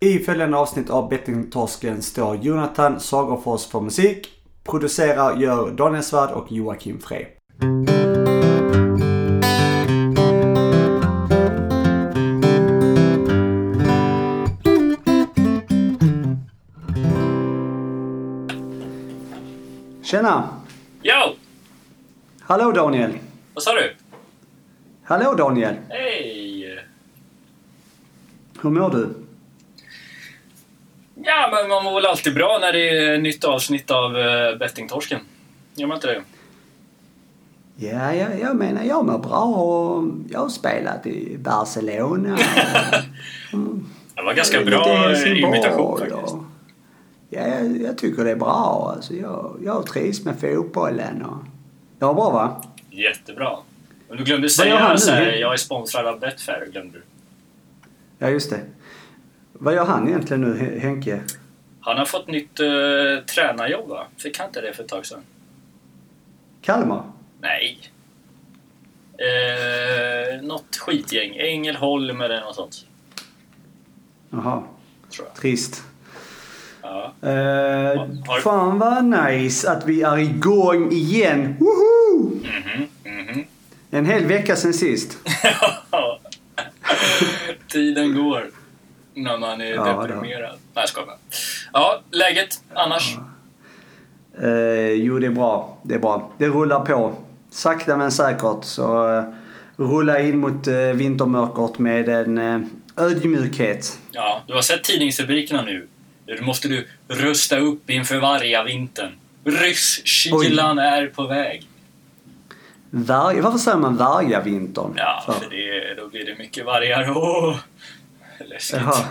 I följande avsnitt av Bettingtorsken står Jonathan Sagerfors för musik. Producerar gör Daniel Svärd och Joakim Frey. Tjena! Jo! Hallå Daniel! Vad sa du? Hallå Daniel! Hej! Hur mår du? Ja, men man mår väl alltid bra när det är nytt avsnitt av uh, Bettingtorsken. Gör man inte det? Ja, ja, jag menar jag mår bra och jag har spelat i Barcelona. Det var ganska bra imitation faktiskt. och- Ja, jag, jag tycker det är bra. Alltså, jag, jag trivs med fotbollen. Och... Ja, bra va? Jättebra. Men du glömde säga så här, jag är sponsrad av Betfair, glömde du. Ja, just det. Vad gör han egentligen nu, Hen- Henke? Han har fått nytt uh, tränarjobb va? Fick han inte det för ett tag sedan? Kalmar? Nej. Uh, något skitgäng. Ängelholm eller något sånt. Jaha, trist. Ja. Har- fan vad nice att vi är igång igen. Woho! Mhm, mhm. En hel vecka sen sist. Tiden går när man är Ja, då. deprimerad. Nej, jag. Ja, läget annars? Eh, jo, det är bra. Det är bra. Det rullar på. Sakta men säkert så uh, rulla in mot uh, vintermörkret med en uh, ödmjukhet. Ja, du har sett tidningsrubrikerna nu. Nu måste du rusta upp inför vargavintern. Rysskylan är på väg. Varg, varför säger man vargavintern? Ja, För- för det, då blir det mycket vargar. Åh, läskigt. Jaha.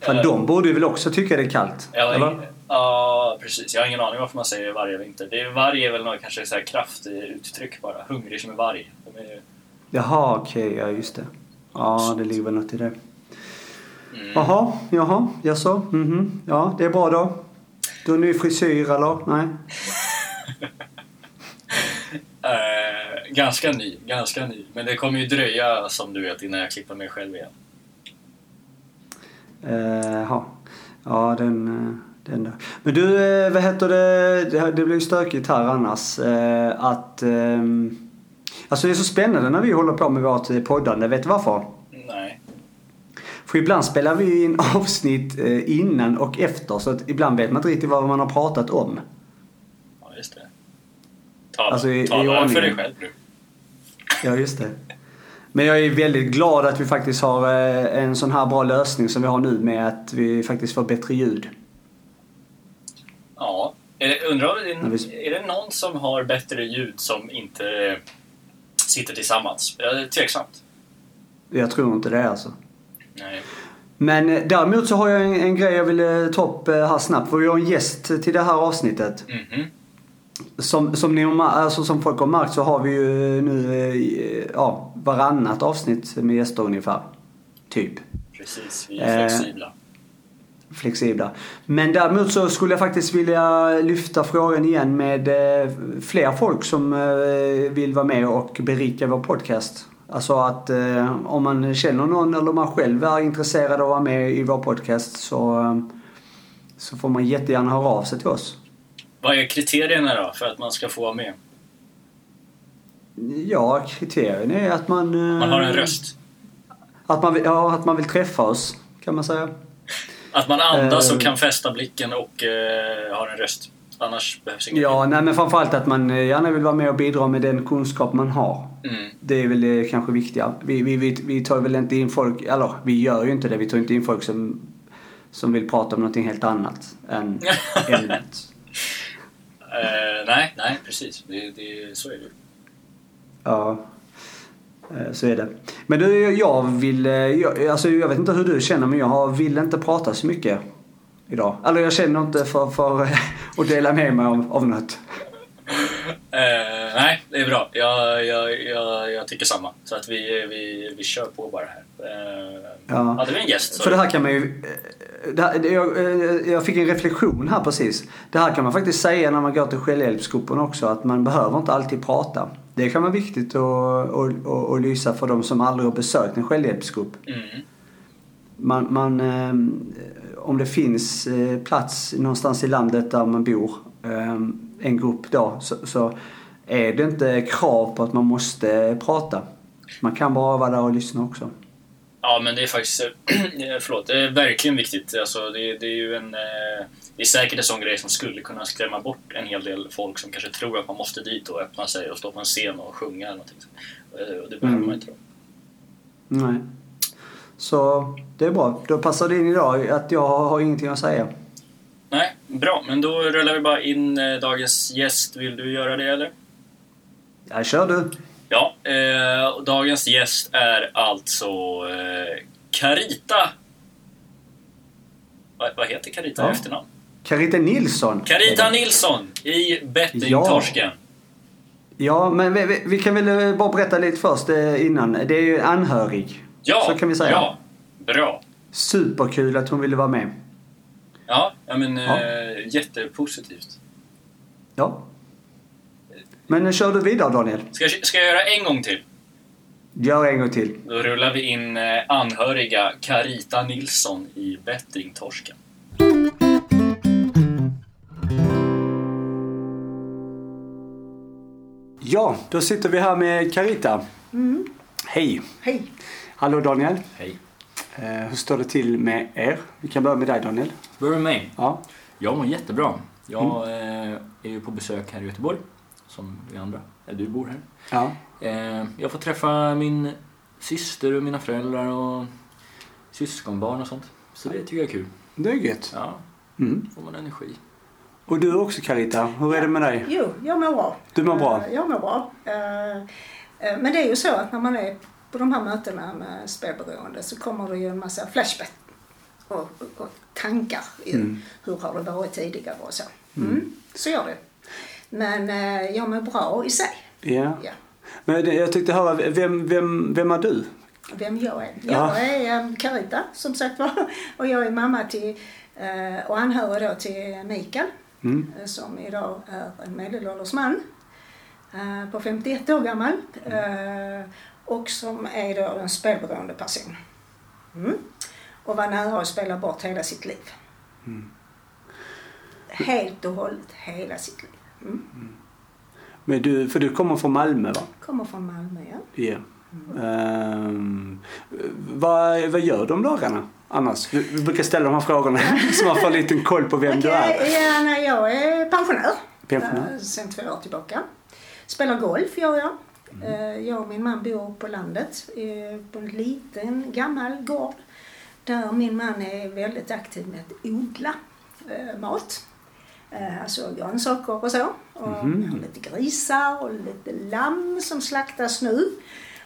För de borde ju väl också tycka det är kallt? Ja, eller? ja, precis. Jag har ingen aning varför man säger vargavinter. Det är, varg är väl något kanske så här kraftuttryck bara. Hungrig som en varg. De är, Jaha, okej, ja just det. Ja, det ligger väl något i det. mm. Jaha, jaha, jaså, mhm. Ja, det är bra då. Du har ny frisyr eller? Nej? Eh, ganska ny, ganska ny. Men det kommer ju dröja som du vet innan jag klipper mig själv igen. Eh, Jaha. ja, den, eh, den. Men du, eh, vad heter det? Det, det blir ju stökigt här annars. Att... ehm, Alltså det är så spännande när vi håller på med vårt poddande. Vet du varför? Nej. För ibland spelar vi in avsnitt innan och efter så att ibland vet man inte riktigt vad man har pratat om. Ja, just det. Tala, Alltså, i- i tala för ordningen. dig själv du. Ja, just det. Men jag är väldigt glad att vi faktiskt har eh, en sån här bra lösning som vi har nu med att vi faktiskt får bättre ljud. Ja. Undrar om det, är det någon som har bättre ljud som inte sitter tillsammans? Jag är tveksamt. Jag tror inte det alltså. Nej. Men eh, däremot så har jag en, en grej jag vill eh, ta upp eh, här snabbt. För vi har en gäst till det här avsnittet. Mhm. Som, som, ni alltså, som folk har märkt så har vi ju nu eh, ja, varannat avsnitt med gäster ungefär. Typ. Precis, vi är Eh, flexibla. flexibla. Men däremot så skulle jag faktiskt vilja lyfta frågan igen med eh, fler folk som eh, vill vara med och berika vår podcast. Alltså att eh, om man känner någon eller man själv är intresserad av att vara med i vår podcast så, eh, så får man jättegärna höra av sig till oss. Vad är kriterierna då för att man ska få vara med? Ja, kriterien är att man... eh, Man har en röst. Att man, ja, att man vill träffa oss, kan man säga. Att man andas Eh. och kan fästa blicken och eh, har en röst. Annars behövs inget. Ja, nej men framförallt att man eh, gärna vill vara med och bidra med den kunskap man har. Mm. Det är väl det kanske viktiga. Vi, vi, vi, vi tar väl inte in folk, eller vi gör ju inte det. Vi tar inte in folk som, som vill prata om någonting helt annat än ämnet. Eh, nej, nej precis. Det, det, så är det. Ja, eh, så är det. Men du, jag vill, eh, jag, alltså jag vet inte hur du känner men jag vill inte prata så mycket idag. Eller jag känner inte för, för att dela med mig av, av något. Eh, nej, det är bra. Jag, jag, jag, jag tycker samma. Så att vi, vi, vi kör på bara här. Eh, Ja. Hade vi en gäst? För det här kan man ju... eh, här, jag, jag fick en reflektion här precis. Det här kan man faktiskt säga när man går till självhjälpsgruppen också. Att man behöver inte alltid prata. Det kan vara viktigt att, att, att, att lysa för de som aldrig har besökt en självhjälpsgrupp. Mm. man, man, eh, om det finns eh, plats någonstans i landet där man bor, en grupp då, så, så är det inte krav på att man måste prata. Man kan bara vara där och lyssna också. Ja, men det är faktiskt... eh, Förlåt, det är verkligen viktigt. Alltså, det, det är ju en... eh, Det är säkert en sån grej som skulle kunna skrämma bort en hel del folk som kanske tror att man måste dit och öppna sig och stå på en scen och sjunga eller någonting. Eh, Och det behöver Mm. man inte. Nej. Så det är bra. Då passar det in idag att jag har ingenting att säga. Nej, bra. Men då rullar vi bara in dagens gäst. Vill du göra det eller? Ja, kör du. Ja, eh, dagens gäst är alltså eh, Carita. Va, vad heter Carita i Ja. efternamn? Carita Nilsson. Carita Nilsson i Bettingtorsken. Ja, men vi, vi, vi kan väl eh, bara berätta lite först eh, innan. Det är ju anhörig. Ja, Så kan vi säga. ja, bra. Superkul att hon ville vara med. Ja, ja men Ja. Eh, jättepositivt. Ja. Men eh, kör du vidare Daniel. Ska, jag- ska jag göra en gång till? Gör en gång till. Då rullar vi in eh, anhöriga Carita Nilsson i Bettingtorsken. Ja, då sitter vi här med Carita. Hej. Hej. Hallå Daniel. Hej. Eh, hur står det till med er? Vi kan börja med dig Daniel. Börjar med mig. Ja. Jag mår jättebra. Jag eh, är ju på besök här i Göteborg, som vi andra. Du bor här. Ja. Eh, jag får träffa min syster och mina föräldrar och syskonbarn och sånt. Så det tycker jag är kul. Det är gött. Ja, Mm. får man energi. Och du också Carita. Hur är det med dig? Jo, jag mår bra. Du mår bra? Eh, Jag mår bra. Eh, Men det är ju så att när man är på de här mötena med spelberoende så kommer det ju en massa flashback och, och, och tankar. Mm. Hur har det varit tidigare och så. Mm. Så gör det. Men eh, jag mår bra i sig. Ja. Ja. Men jag tyckte höra, vem, vem, vem är du? Vem jag är? Ja. Jag är eh, Carita som sagt var. Och jag är mamma till eh, och anhörig då till Mikael. Mm. som idag är en medelålders man på 51 år gammal eh, och som är då en spelberoende person. Mm. Och var nära att spela bort hela sitt liv. Helt och hållet hela sitt liv. Mm. Men du, för du kommer från Malmö va? Kommer från Malmö, ja. Ja. Ehm, vad, vad gör du om dagarna annars? Vi, brukar ställa de här frågorna så man får en liten koll på vem du är. Ja, nej, jag är pensionär. Pensionär. Eh, Sen två år tillbaka. Spelar golf gör jag. Eh, Jag och min man bor på landet eh, på en liten gammal gård. Där min man är väldigt aktiv med att odla mat. Eh, Alltså grönsaker och så. Och har lite grisar och lite lamm som slaktas nu.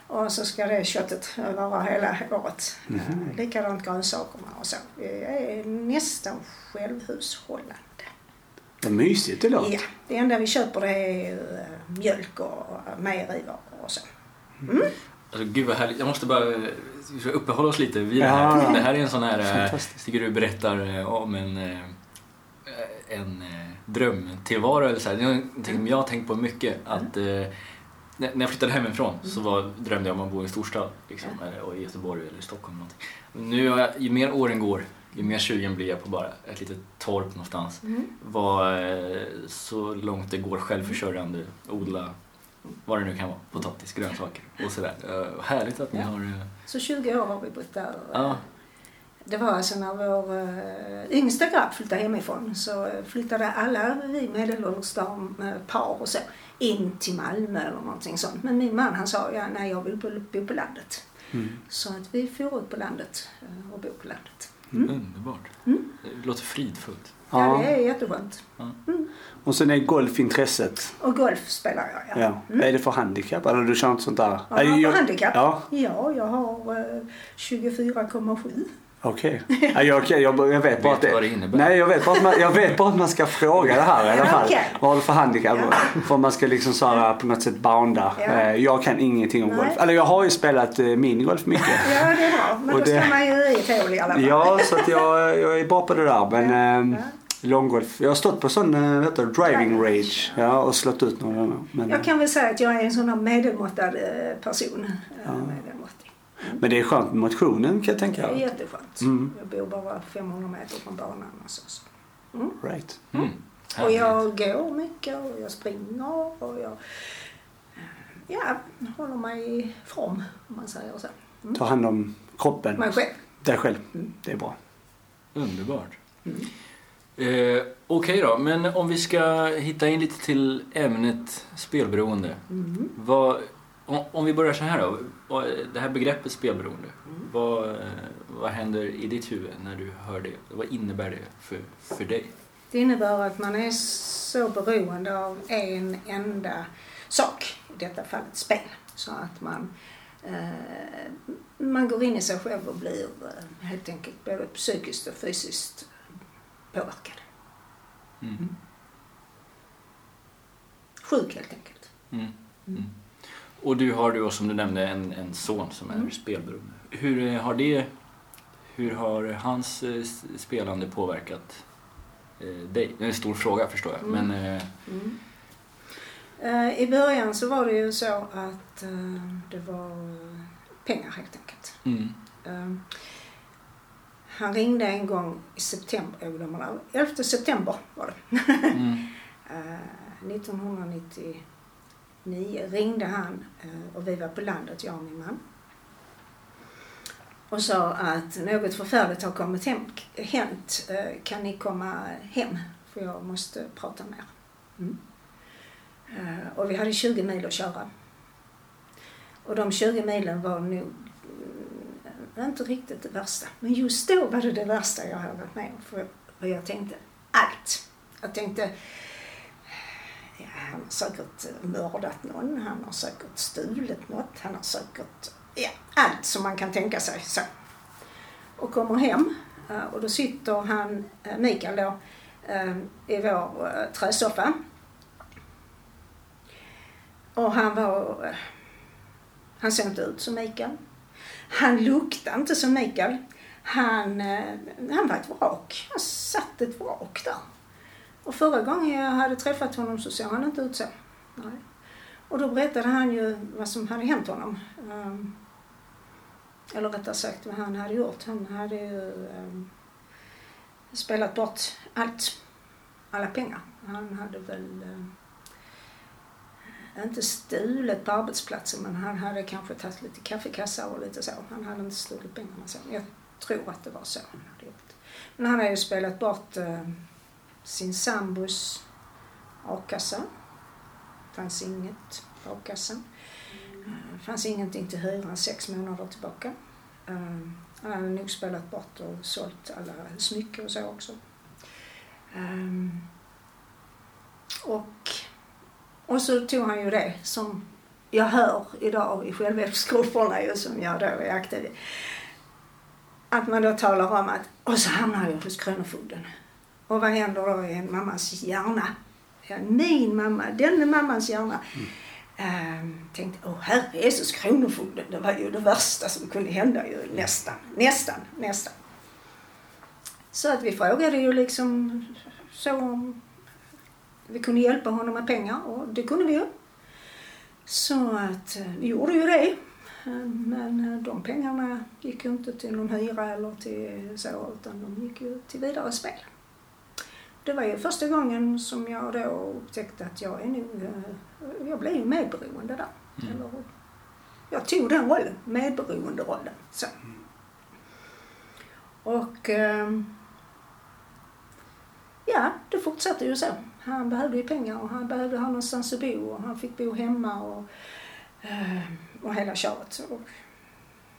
Och så ska det köttet vara hela året. Eh, Likadant grönsakerna och så. Vi är nästan självhushållande. Vad mysigt det låter. Ja, det enda vi köper det är eh, mjölk och mejerivaror och så. Alltså, gud vad härligt. Jag måste bara uppehålla oss lite vid det Ja. här. Det här är en sån här... eh, Fantastiskt. tycker du berättar eh, om en, eh, en eh, drömtillvaro eller så här. Det är någonting som jag har tänkt på mycket. Att, eh, när jag flyttade hemifrån så var, drömde jag om att bo i en storstad. Liksom, eller, och i Göteborg eller Stockholm. Någonting. Nu, jag, ju mer åren går, ju mer sugen blir jag på bara ett litet torp någonstans. Mm. Vara eh, så långt det går självförsörjande, odla vad det nu kan vara, potatis, grönsaker och sådär. Eh, härligt att ni Ja. har... eh, Så 20 år har vi bott där. Ja. Det var alltså när vår uh, yngsta grabb flyttade hemifrån så eh, flyttade alla vi medelålders eh, par och så in till Malmö eller någonting sånt. Men min man han sa ja, nej jag vill bo, bo på landet. Mm. Så att vi får ut på landet eh, och bo på landet. Underbart. Mm. Det låter fridfullt. Ja, Ja. det är jätteskönt. Och sen är golfintresset. Och golf spelar jag ja. Ja. Vad är det för handikapp? Eller du kör inte sånt där? Ja, Nej, för handikapp? Ja, Ja, jag har eh, 24,7. Okej. Ja, jag, jag, jag vet bara Vet att du det, vad det? Nej, jag vet, bara att man, jag vet bara att man ska fråga det här i alla Ja, fall. okej. Vad har du för handikapp? För man ska liksom så här, på något sätt bounda. Ja. Eh, Jag kan ingenting om Nej. golf. Eller jag har ju spelat eh, minigolf mycket. Ja, det är bra. Men Och då det- ska man ju i ett hål i alla fall. Ja, så att jag, jag är bra på det där. Men Ja, eh, ja. långgolf. Jag har stått på sån eh, heter det, driving rage ja, och slått ut några gånger. Men, Jag kan väl säga att jag är en sån här medelmåttad person. Ja. Medelmåttig. Men det är skönt med motionen kan jag Det är tänka. jätteskönt. Mm. Jag bor bara 500 meter från banan. Alltså. Så. Right. Mm. Och Härligt. jag går mycket och jag springer och jag ja, håller mig i form om man säger så. Ta hand om kroppen. Mig själv. Dig själv. Mm. Det är bra. Underbart. Eh, Okej då, men om vi ska hitta in lite till ämnet spelberoende. Mm. Vad, om, om vi börjar så här då. Det här begreppet spelberoende. Vad, eh, vad händer i ditt huvud när du hör det? Vad innebär det för, för dig? Det innebär att man är så beroende av en enda sak, i detta fallet spel. Så att man, eh, man går in i sig själv och blir eh, helt enkelt både psykiskt och fysiskt påverkad. Mm. Sjuk helt enkelt. Mm. Mm. Och du har då som du nämnde en, en son som är mm. spelberoende. Hur eh, har, det, hur har hans eh, spelande påverkat eh, dig? Det är en stor fråga förstår jag. Mm. Men, mm. mm. I början så var det ju så att det var pengar helt enkelt. Mm. Han ringde en gång i september, 11 september var det. Mm. 1990 nio ringde han eh, och vi var på landet, jag och min man. Och sa att något förfärligt har kommit hem, hänt. Eh, kan ni komma hem? För jag måste prata med er. Mm. Eh, och vi hade 20 mil att köra. Och de 20 milen var nog inte riktigt det värsta. Men just då var det det värsta jag hade varit med om. För jag tänkte allt. Jag tänkte Ja, han har säkert eh, mördat någon, han har säkert stulit något, han har säkert, ja, allt som man kan tänka sig så. Och kommer hem eh, och då sitter han, eh, Mikael då, i vår träsoffa. Och han var, han såg inte ut som Mikael. Han luktade inte som Mikael. Han, han var ett vrak. Han satt ett vrak där. Och förra gången jag hade träffat honom så såg han inte ut så. Nej. Och då berättade han ju vad som hade hänt honom. Um, eller rättare sagt vad han hade gjort. Han hade ju um, spelat bort allt. Alla pengar. Han hade väl um, inte stulit på arbetsplatsen men han hade kanske tagit lite kaffekassar och lite så. Han hade inte stulit pengarna så. Jag tror att det var så han hade gjort. Men han hade ju spelat bort um, sin sambos a-kassa. fanns inget på a-kassan. Det eh, fanns ingenting till hyran sex månader tillbaka. Eh, han hade nog spelat bort och sålt alla smycken och så också. Eh, och, och så tog han ju det som jag hör idag i självhjälpsgrupperna ju som jag då är aktiv i. Att man då talar om att, och så hamnar jag hos Kronofogden. Och vad händer då i en mammas hjärna? Ja, min mamma, den mammans hjärna. Mm. tänkte, åh herre Jesus, Kronofogden, det var ju det värsta som kunde hända ju nästan, nästan, nästan. Så att vi frågade ju liksom så om vi kunde hjälpa honom med pengar och det kunde vi ju. Så att eh, vi gjorde ju det. Men eh, de pengarna gick ju inte till någon hyra eller till så utan de gick ju till vidare spel. Det var ju första gången som jag då upptäckte att jag är nog, eh, jag blev ju medberoende där. Mm. Eller, jag tog den rollen, medberoenderollen. Så. Och ehm, ja, det fortsatte ju så. Han behövde ju pengar och han behövde ha någonstans att bo och han fick bo hemma och, eh, och hela köret. Och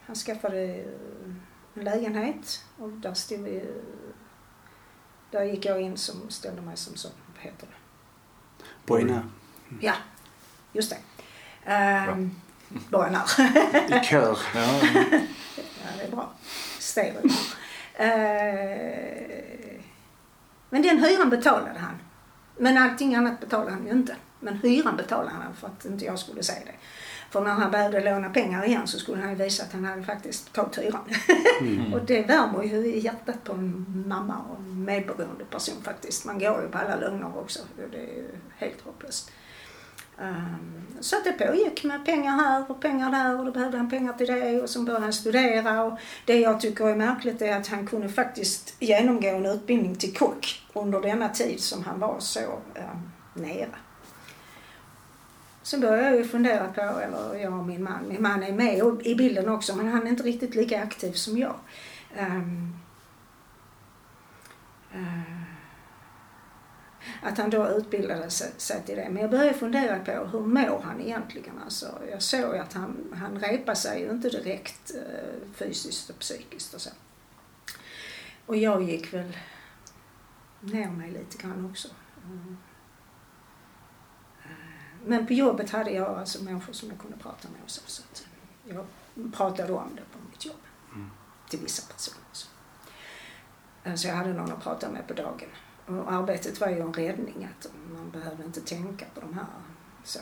han skaffade eh, en lägenhet och där stod vi, där gick jag in som ställde mig som sån, vad heter det? Borgenär. Ja, just det. Um, Borgenär. I kör. Ja, Ja, det är bra. Stereo. Eh, men den hyran betalade han. Men allting annat betalade han ju inte. Men hyran betalade han för att inte jag skulle säga det. För när han behövde låna pengar igen så skulle han ju visa att han hade faktiskt betalat hyran. Mm. och det värmer ju i hjärtat på en mamma och en medberoende person faktiskt. Man går ju på alla lögner också. Det är ju helt hopplöst. Um, så att det pågick med pengar här och pengar där och då behövde han pengar till det och så började han studera och det jag tycker är märkligt är att han kunde faktiskt genomgå en utbildning till kock under denna tid som han var så um, nere. Sen började jag ju fundera på, eller jag och min man, min man är med i bilden också men han är inte riktigt lika aktiv som jag. Um, uh, att han då utbildade sig, sig till det. Men jag började fundera på hur mår han egentligen? Alltså, jag såg att han, han repade sig ju inte direkt uh, fysiskt och psykiskt och så. Och jag gick väl ner mig lite grann också. Mm. Men på jobbet hade jag alltså människor som jag kunde prata med och så. så att jag pratade om det på mitt jobb. Mm. Till vissa personer. Så. så jag hade någon att prata med på dagen. Och arbetet var ju en räddning att man behövde inte tänka på de här så.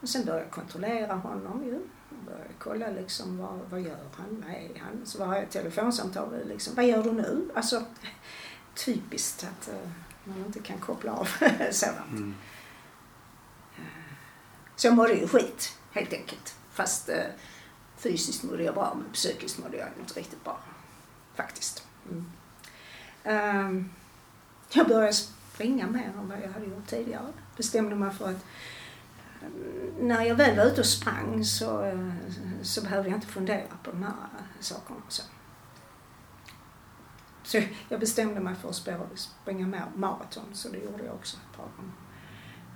Och sen började jag kontrollera honom ju. Började kolla liksom vad, vad gör han, vad är han? Så varje telefonsamtal liksom, vad gör du nu? Alltså typiskt att man inte kan koppla av sådant. Mm. Så jag mådde ju skit helt enkelt. Fast eh, fysiskt mådde jag bra men psykiskt mådde jag inte riktigt bra. Faktiskt. Mm. Um, jag började springa mer än vad jag hade gjort tidigare. Bestämde mig för att när jag väl var ute och sprang så, så behövde jag inte fundera på de här sakerna. Så. Så jag bestämde mig för att springa maraton, så det gjorde jag också ett par gånger.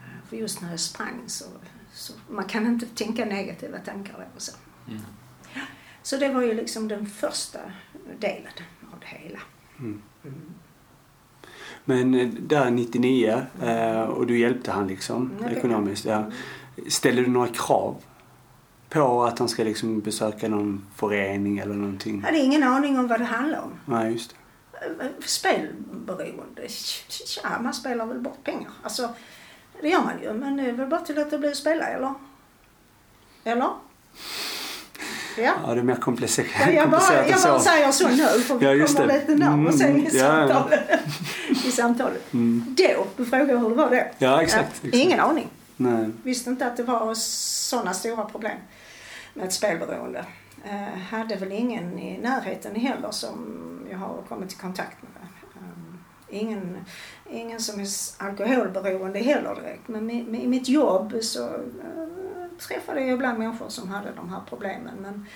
Eh, för just när jag sprang så, så man kan inte tänka negativa tankar då så. Mm. Så det var ju liksom den första delen av det hela. Mm. Mm. Men eh, där 99 eh, och du hjälpte han liksom ekonomiskt. Ja. Ställer du några krav på att han ska liksom besöka någon förening eller någonting? Jag hade ingen aning om vad det handlade om. Nej, just det spelberoende, ja man spelar väl bort pengar. Alltså, det gör man ju, men det är väl bara till att det blir spela, eller? Eller? Ja. ja, det är mer komplicerat ja, jag bara, jag bara säger så nu för vi ja, kommer lite närmare mm, i samtalet. I samtalet. Mm. Då, du frågar hur det var då. Ja, exakt. exakt. Ingen aning. Nej. Visste inte att det var sådana stora problem med ett spelberoende. Eh, hade väl ingen i närheten heller som jag har kommit i kontakt med. Um, ingen, ingen som är alkoholberoende heller direkt. Men i mitt jobb så uh, träffade jag ibland människor som hade de här problemen. Men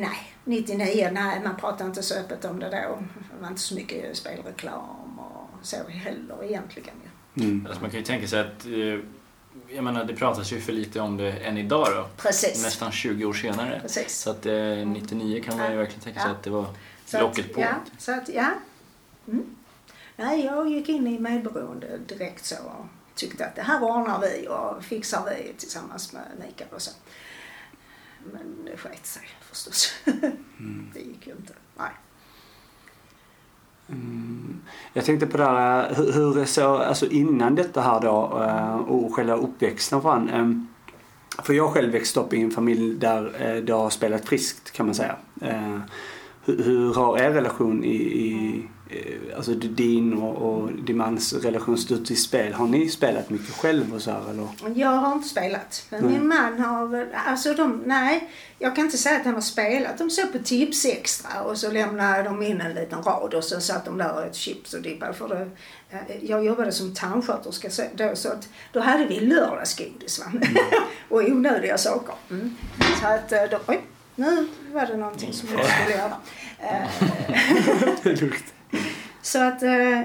nej, 99, nej man pratade inte så öppet om det då. Det var inte så mycket spelreklam och så heller egentligen. Mm. Alltså man kan ju tänka sig att eh, jag menar, det pratas ju för lite om det än idag då. Precis. Nästan 20 år senare. Precis. Så att eh, 99 kan man ju verkligen tänka sig ja. att det var så locket att, på. Ja, så att, ja. Mm. Nej, jag gick in i medberoende direkt så och tyckte att det här ordnar vi och fixar vi tillsammans med Mikael och så. Men det sket sig förstås. Mm. det gick ju inte. Nej. Mm. Jag tänkte på det här, hur, hur det så, alltså innan detta här då eh, och själva uppväxten för han. Ehm, för jag själv växte upp i en familj där eh, det har spelat friskt kan man säga. Eh, hur, hur har er relation i, i alltså din och, och din mans relation stått i spel? Har ni spelat mycket själv och så här, eller? Jag har inte spelat. Men nej. min man har väl, alltså de, nej. Jag kan inte säga att han har spelat. De såg på Tips Extra och så lämnade de in en liten rad och så satt de där och åt chips och dippade. För det, eh, jag jobbade som tandsköterska då så att då hade vi lördagsgodis va? Mm. och onödiga saker. Mm. Så att eh, då, oj, nu var det någonting som jag skulle göra. Så att eh,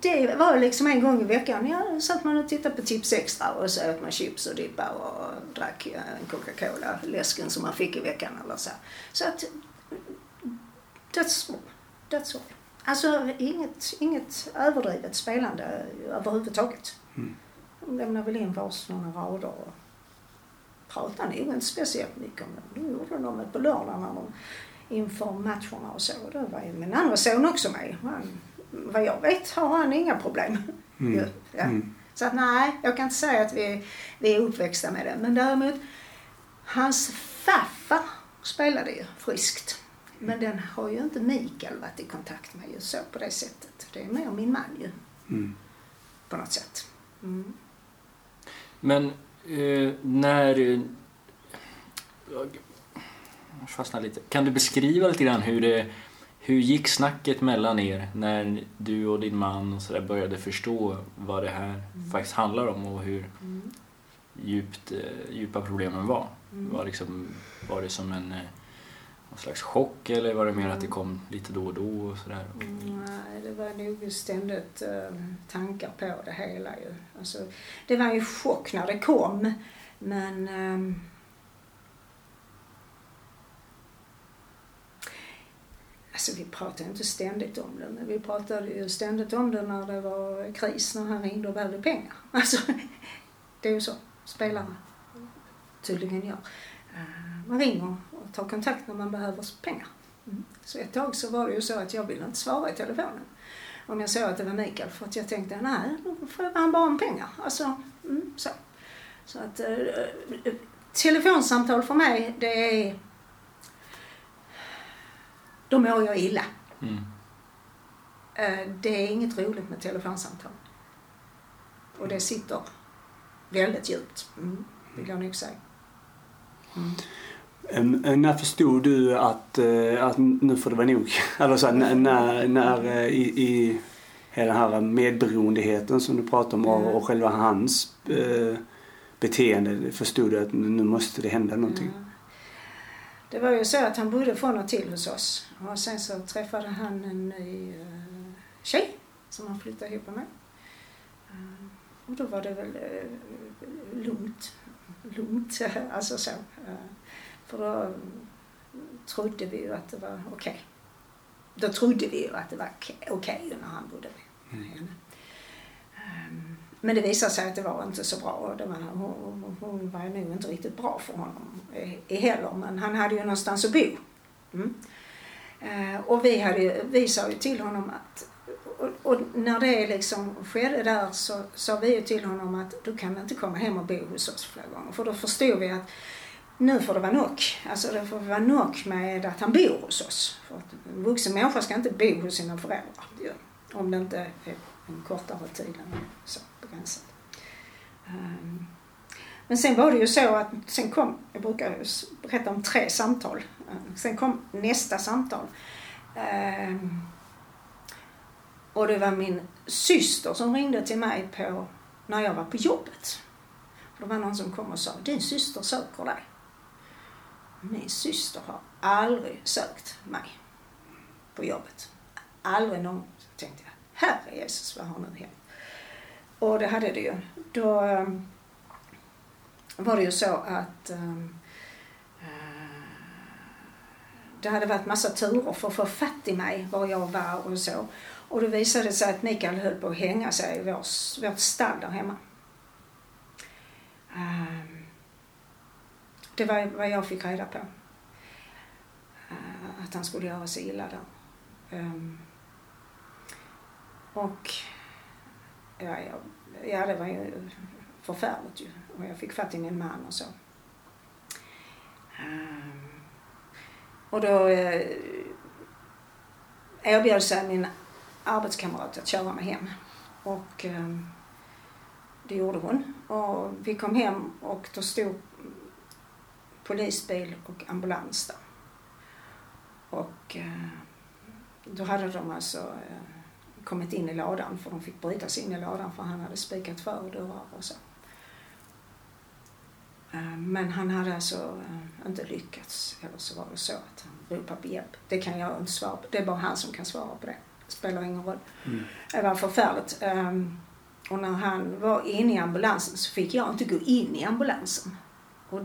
det var liksom en gång i veckan. Ja, satt man och tittade på Tips Extra och så åt man chips och dippar och drack en Coca-Cola, läsken som man fick i veckan eller så. Så att that's all. That's all. Alltså inget, inget överdrivet spelande överhuvudtaget. Mm. De lämnade väl in vars några rader och pratade nog inte speciellt mycket om det. Då gjorde de det på lördagarna inför matcherna och så. Då var ju min andra son också med. Han, vad jag vet har han inga problem. Mm. Ja. Mm. Så att nej, jag kan inte säga att vi, vi är uppväxta med det. Men däremot, hans farfar spelade ju friskt. Men den har ju inte Mikael varit i kontakt med just så på det sättet. Det är mer min man ju. Mm. på något sätt. Mm. Men eh, när... eh, Jag fastnar lite. Kan du beskriva lite grann hur det... Hur gick snacket mellan er när du och din man och så där började förstå vad det här faktiskt handlar om och hur Mm. djupt, eh, djupa problemen var? Mm. Var, liksom, var det som en eh, någon slags chock eller var det mer att det kom lite då och då och sådär? Mm, Nej, det var nog ständigt eh, tankar på det hela ju. Alltså, det var ju chock när det kom, men Alltså vi pratade inte ständigt om det, men vi pratade ju ständigt om det när det var kris, när han ringde och behövde pengar. Alltså, det är ju så spelarna tydligen gör. Eh, man ringer och tar kontakt när man behöver pengar. Mm. Så ett tag så var det ju så att jag ville inte svara i telefonen om jag såg att det var Mikael för att jag tänkte nej, då frågar han bara om pengar. Alltså, mm, så. Så att eh, eh telefonsamtal för mig det är då mår jag illa. Mm. Eh, Det är inget roligt med telefonsamtal. Och det sitter väldigt djupt, mm, vill jag nog säga. Mm. När förstod du att, eh, att nu får det vara nog? Eller så, här, när, när, när eh, i, i hela den här medberoendeheten som du pratar om och, och själva hans eh, beteende förstod du att nu måste det hända någonting? Ja. Det var ju så att han bodde från och till hos oss. Och sen så träffade han en ny uh, tjej som han flyttade ihop med. Uh, och då var det väl uh, lugnt. Lugnt, alltså så. För då trodde vi ju att det var okej. Då trodde vi ju att det var okej okay när han bodde med henne. Men det visade sig att det var inte så bra. Och det var, hon, hon var nog inte riktigt bra för honom heller. Men han hade ju någonstans att bo. Mm. Eh, och vi, hade, ju- vi sa ju till honom att och, och när det liksom skedde där så sa vi ju till honom att du kan inte komma hem och bo hos oss flera gånger. För då förstod vi att nu får det vara nog. Alltså det får vara nog med att han bor hos oss. För att en vuxen människa ska inte bo hos sina föräldrar. ju. Om det inte är en kortare tid än så begränsad. Ehm, men sen var det ju så att sen kom, jag brukar berätta om tre samtal. Ehm, sen kom nästa samtal. Ehm, och det var min syster som ringde till mig på, när jag var på jobbet. Det var någon som kom och sa, din syster söker dig. Min syster har aldrig sökt mig på jobbet. Aldrig någon. Tänkte jag, herre Jesus, vad har nu hänt? Och det hade det ju. Då eh, var det ju så att ehm, det hade varit massa turer för att få fatt i mig var jag var och så. Och då visade det sig att Mikael höll på att hänga sig i vår, vårt stall där hemma. Ehm, det var vad jag fick reda på. Eh, att han skulle göra sig illa där. Ehm, och ja, ja, ja, det var ju förfärligt ju. Och jag fick fatt i min man och så. Ehm, och då eh, erbjöd sig min arbetskamrat att köra mig hem. Och eh, det gjorde hon. Och vi kom hem och då stod polisbil och ambulans där. Och eh, då hade de alltså eh, kommit in i lådan för de fick bryta sig in i lådan för han hade spikat för dörrar och så. Eh, Men han hade alltså eh, inte lyckats. Eller så var det så att han ropade på hjälp. Det kan jag inte svara på. Det är bara han som kan svara på det. Det spelar ingen roll. Mm. Det var förfärligt. Ehm, Och när han var inne i ambulansen så fick jag inte gå in i ambulansen. Och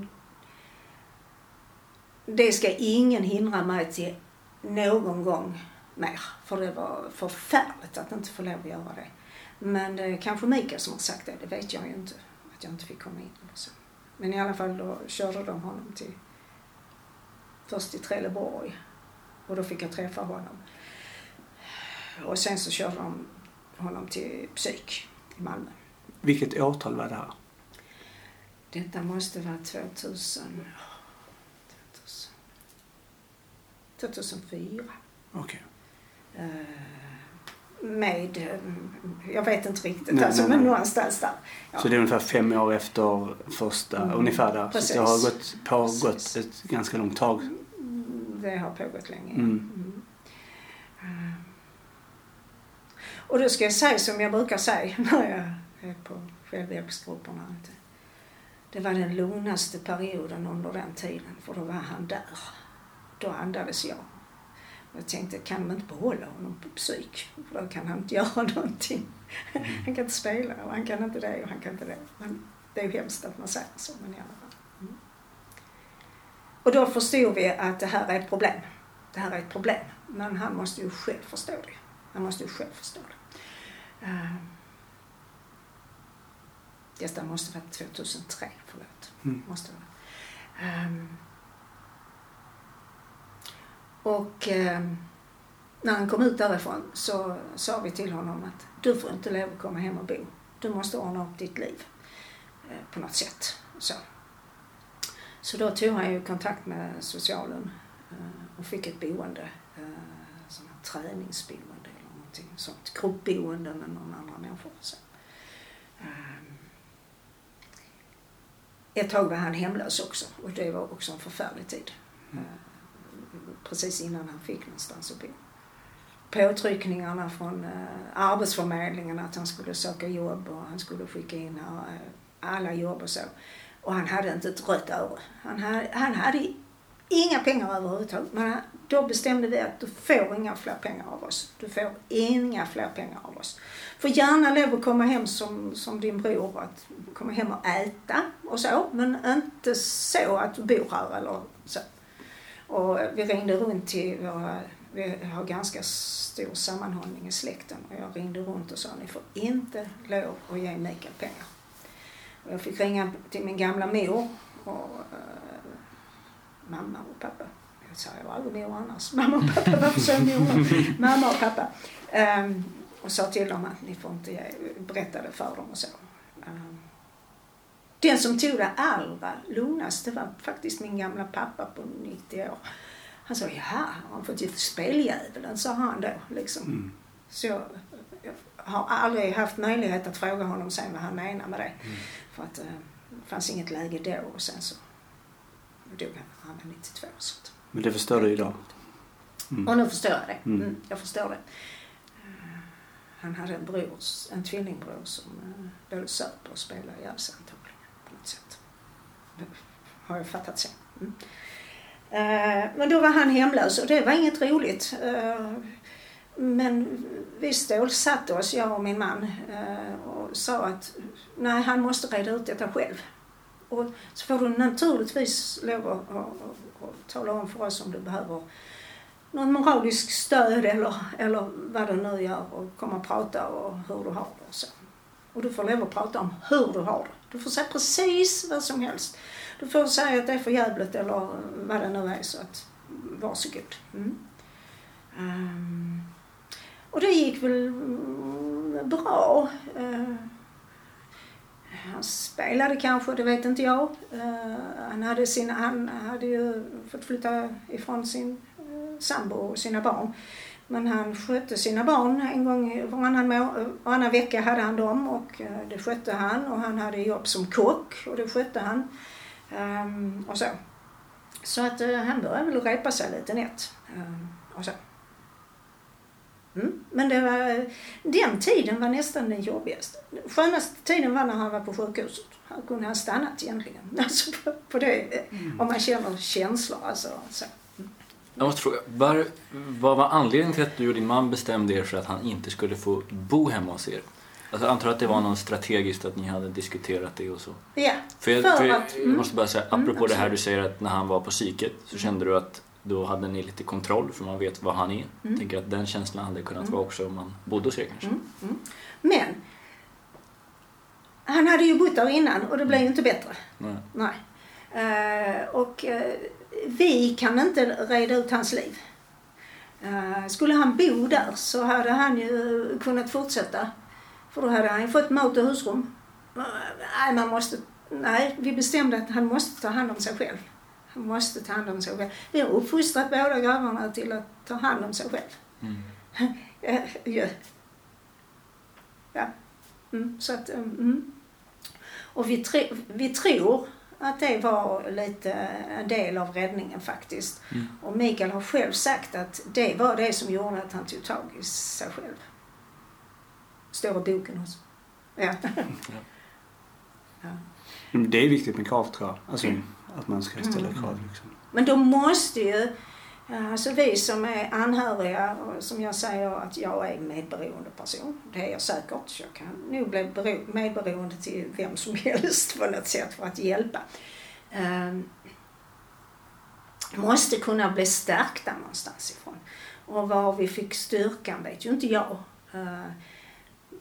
det ska ingen hindra mig till någon gång mer. För det var förfärligt att inte få lov att göra det. Men det är kanske Mikael som har sagt det, det vet jag ju inte. Att jag inte fick komma in eller så. Men i alla fall då körde de honom till, först till Trelleborg. Och då fick jag träffa honom. Och sen så körde de honom till psyk i Malmö. Vilket årtal var det här? Detta måste vara 2000... 2000 2004. Okej. Eh, med, eh, jag vet inte riktigt, Nej, alltså, nej, men nej. någonstans där. Ja. Så det är ungefär fem år efter första, Mm, ungefär där. precis. Så det har gått, pågått ett ganska långt tag. Mm, Det har pågått länge. Mm. Mm. Eh, Och då ska jag säga som jag brukar säga när jag är på självhjälpsgrupperna. att Det var den lugnaste perioden under den tiden för då var han där. Då andades jag. Jag tänkte, kan de inte behålla honom på psyk? För då kan han inte göra någonting. Han kan inte spela och han kan inte det och han kan inte det. Men det är ju hemskt att man säger så, men i alla fall. Mm. Och då förstod vi att det här är ett problem. Det här är ett problem. Men han måste ju själv förstå det. Han måste ju själv förstå det. Uh, detta måste vara 2003, förlåt. Mm. Måste vara. Ehm, och ehm, när han kom ut därifrån så sa vi till honom att du får inte lov att komma hem och bo. Du måste ordna upp ditt liv eh, på något sätt. Så. så då tog han ju kontakt med socialen eh, och fick ett boende, eh, som ett träningsboende eller någonting sånt. Gruppboende med någon andra människor. Så. Ehm, ett tag var han hemlös också och det var också en förfärlig tid. Mm. Precis innan han fick någonstans att bo. Påtryckningarna från eh, Arbetsförmedlingen att han skulle söka jobb och han skulle skicka in eh, alla jobb och så. Och han hade inte ett rött öre. Han hade, han hade inga pengar överhuvudtaget. Men då bestämde vi att du får inga fler pengar av oss. Du får inga fler pengar av oss. Får gärna lov att komma hem som, som din bror, att komma hem och äta och så. Men inte så att du bor här eller så. Och vi ringde runt till våra, vi har ganska stor sammanhållning i släkten och jag ringde runt och sa ni får inte lov att ge Mikael pengar. Och jag fick ringa till min gamla mor och eh, mamma och pappa. Jag sa jag aldrig mor annars. Mamma och pappa, varför sa jag mor? Mamma och pappa. Ehm, och sa till dem att ni får inte ge, berättade för dem och så. Den som tog det allra lugnast det var faktiskt min gamla pappa på 90 år. Han sa, ja, har han fått ge för speldjävulen, sa han då. Liksom. Mm. Så jag, jag har aldrig haft möjlighet att fråga honom sen vad han menar med det. Mm. För att eh, det fanns inget läge då och sen så dog han. Han var 92. Så att, Men det förstår du idag? Mm. och nu förstår jag det. Mm. Mm, jag förstår det. Eh, Han hade en bror, en tvillingbror som eh, både söp och spelade ihjäl sig antagligen på något sätt. Har jag fattat sen. Mm. Eh, men då var han hemlös och det var inget roligt. Eh, men vi stålsatte oss, jag och min man, eh, och sa att nej, han måste reda ut detta själv. Och så får du naturligtvis lov att, att, att, att tala om för oss om du behöver någon moralisk stöd eller, eller vad du nu gör och komma och prata och hur du har det och så. Och du får lov att prata om hur du har det. Du får säga precis vad som helst. Du får säga att det är för jävligt eller vad det nu är så att varsågod. Mm. Um, och det gick väl mm, bra. Uh, han spelade kanske, det vet inte jag. Uh, han, hade sin, han hade ju fått flytta ifrån sin uh, sambo och sina barn. Men han skötte sina barn en gång varannan, varannan vecka hade han dem och eh, det skötte han och han hade jobb som kock och det skötte han. Ehm, och så. Så att eh, han började väl repa sig lite nätt. Ehm, och så. Mm. Men det var, den tiden var nästan den jobbigaste. Den skönaste tiden var när han var på sjukhuset. Han kunde ha stannat egentligen. Alltså på, på det, om man känner känslor. Alltså, så. Jag måste fråga, var, vad var anledningen till att du och din man bestämde er för att han inte skulle få bo hemma hos er? Alltså, jag antar att det var något strategiskt att ni hade diskuterat det och så. Ja, För jag, För jag, att- jag mm. måste bara säga, Mm, apropå det här du säger att när han var på psyket så kände du att då hade ni lite kontroll för man vet vad han är. Mm. Jag tänker att den känslan hade kunnat Mm. vara också om man bodde hos er kanske. Mm, mm. Men han hade ju bott där innan och det blev ju inte bättre. Nej. Nej. Eh, och eh, vi kan inte reda ut hans liv. Eh, skulle han bo där så hade han ju kunnat fortsätta. För då hade han ju fått mat och husrum. Eh, nej, man måste, nej, vi bestämde att han måste ta hand om sig själv. Han måste ta hand om sig själv. Vi har uppfostrat båda grabbarna till att ta hand om sig själv. Mm. Eh, ja. Ja. Mm, så att, mm. Och vi, tr vi tror att det var lite en del av räddningen faktiskt. Mm. Och Mikael har själv sagt att det var det som gjorde att han tog tag i sig själv. Står i boken också. Ja. ja. Det är viktigt med krav tror jag. Alltså att man ska ställa Mm. krav liksom. Men då måste ju, alltså vi som är anhöriga, och som jag säger att jag är medberoende person. Det är jag säkert. Jag kan nog bli medberoende till vem som helst på något sätt för att hjälpa. Ehm, måste kunna bli stärkta någonstans ifrån. Och var vi fick styrkan vet ju inte jag. Ehm,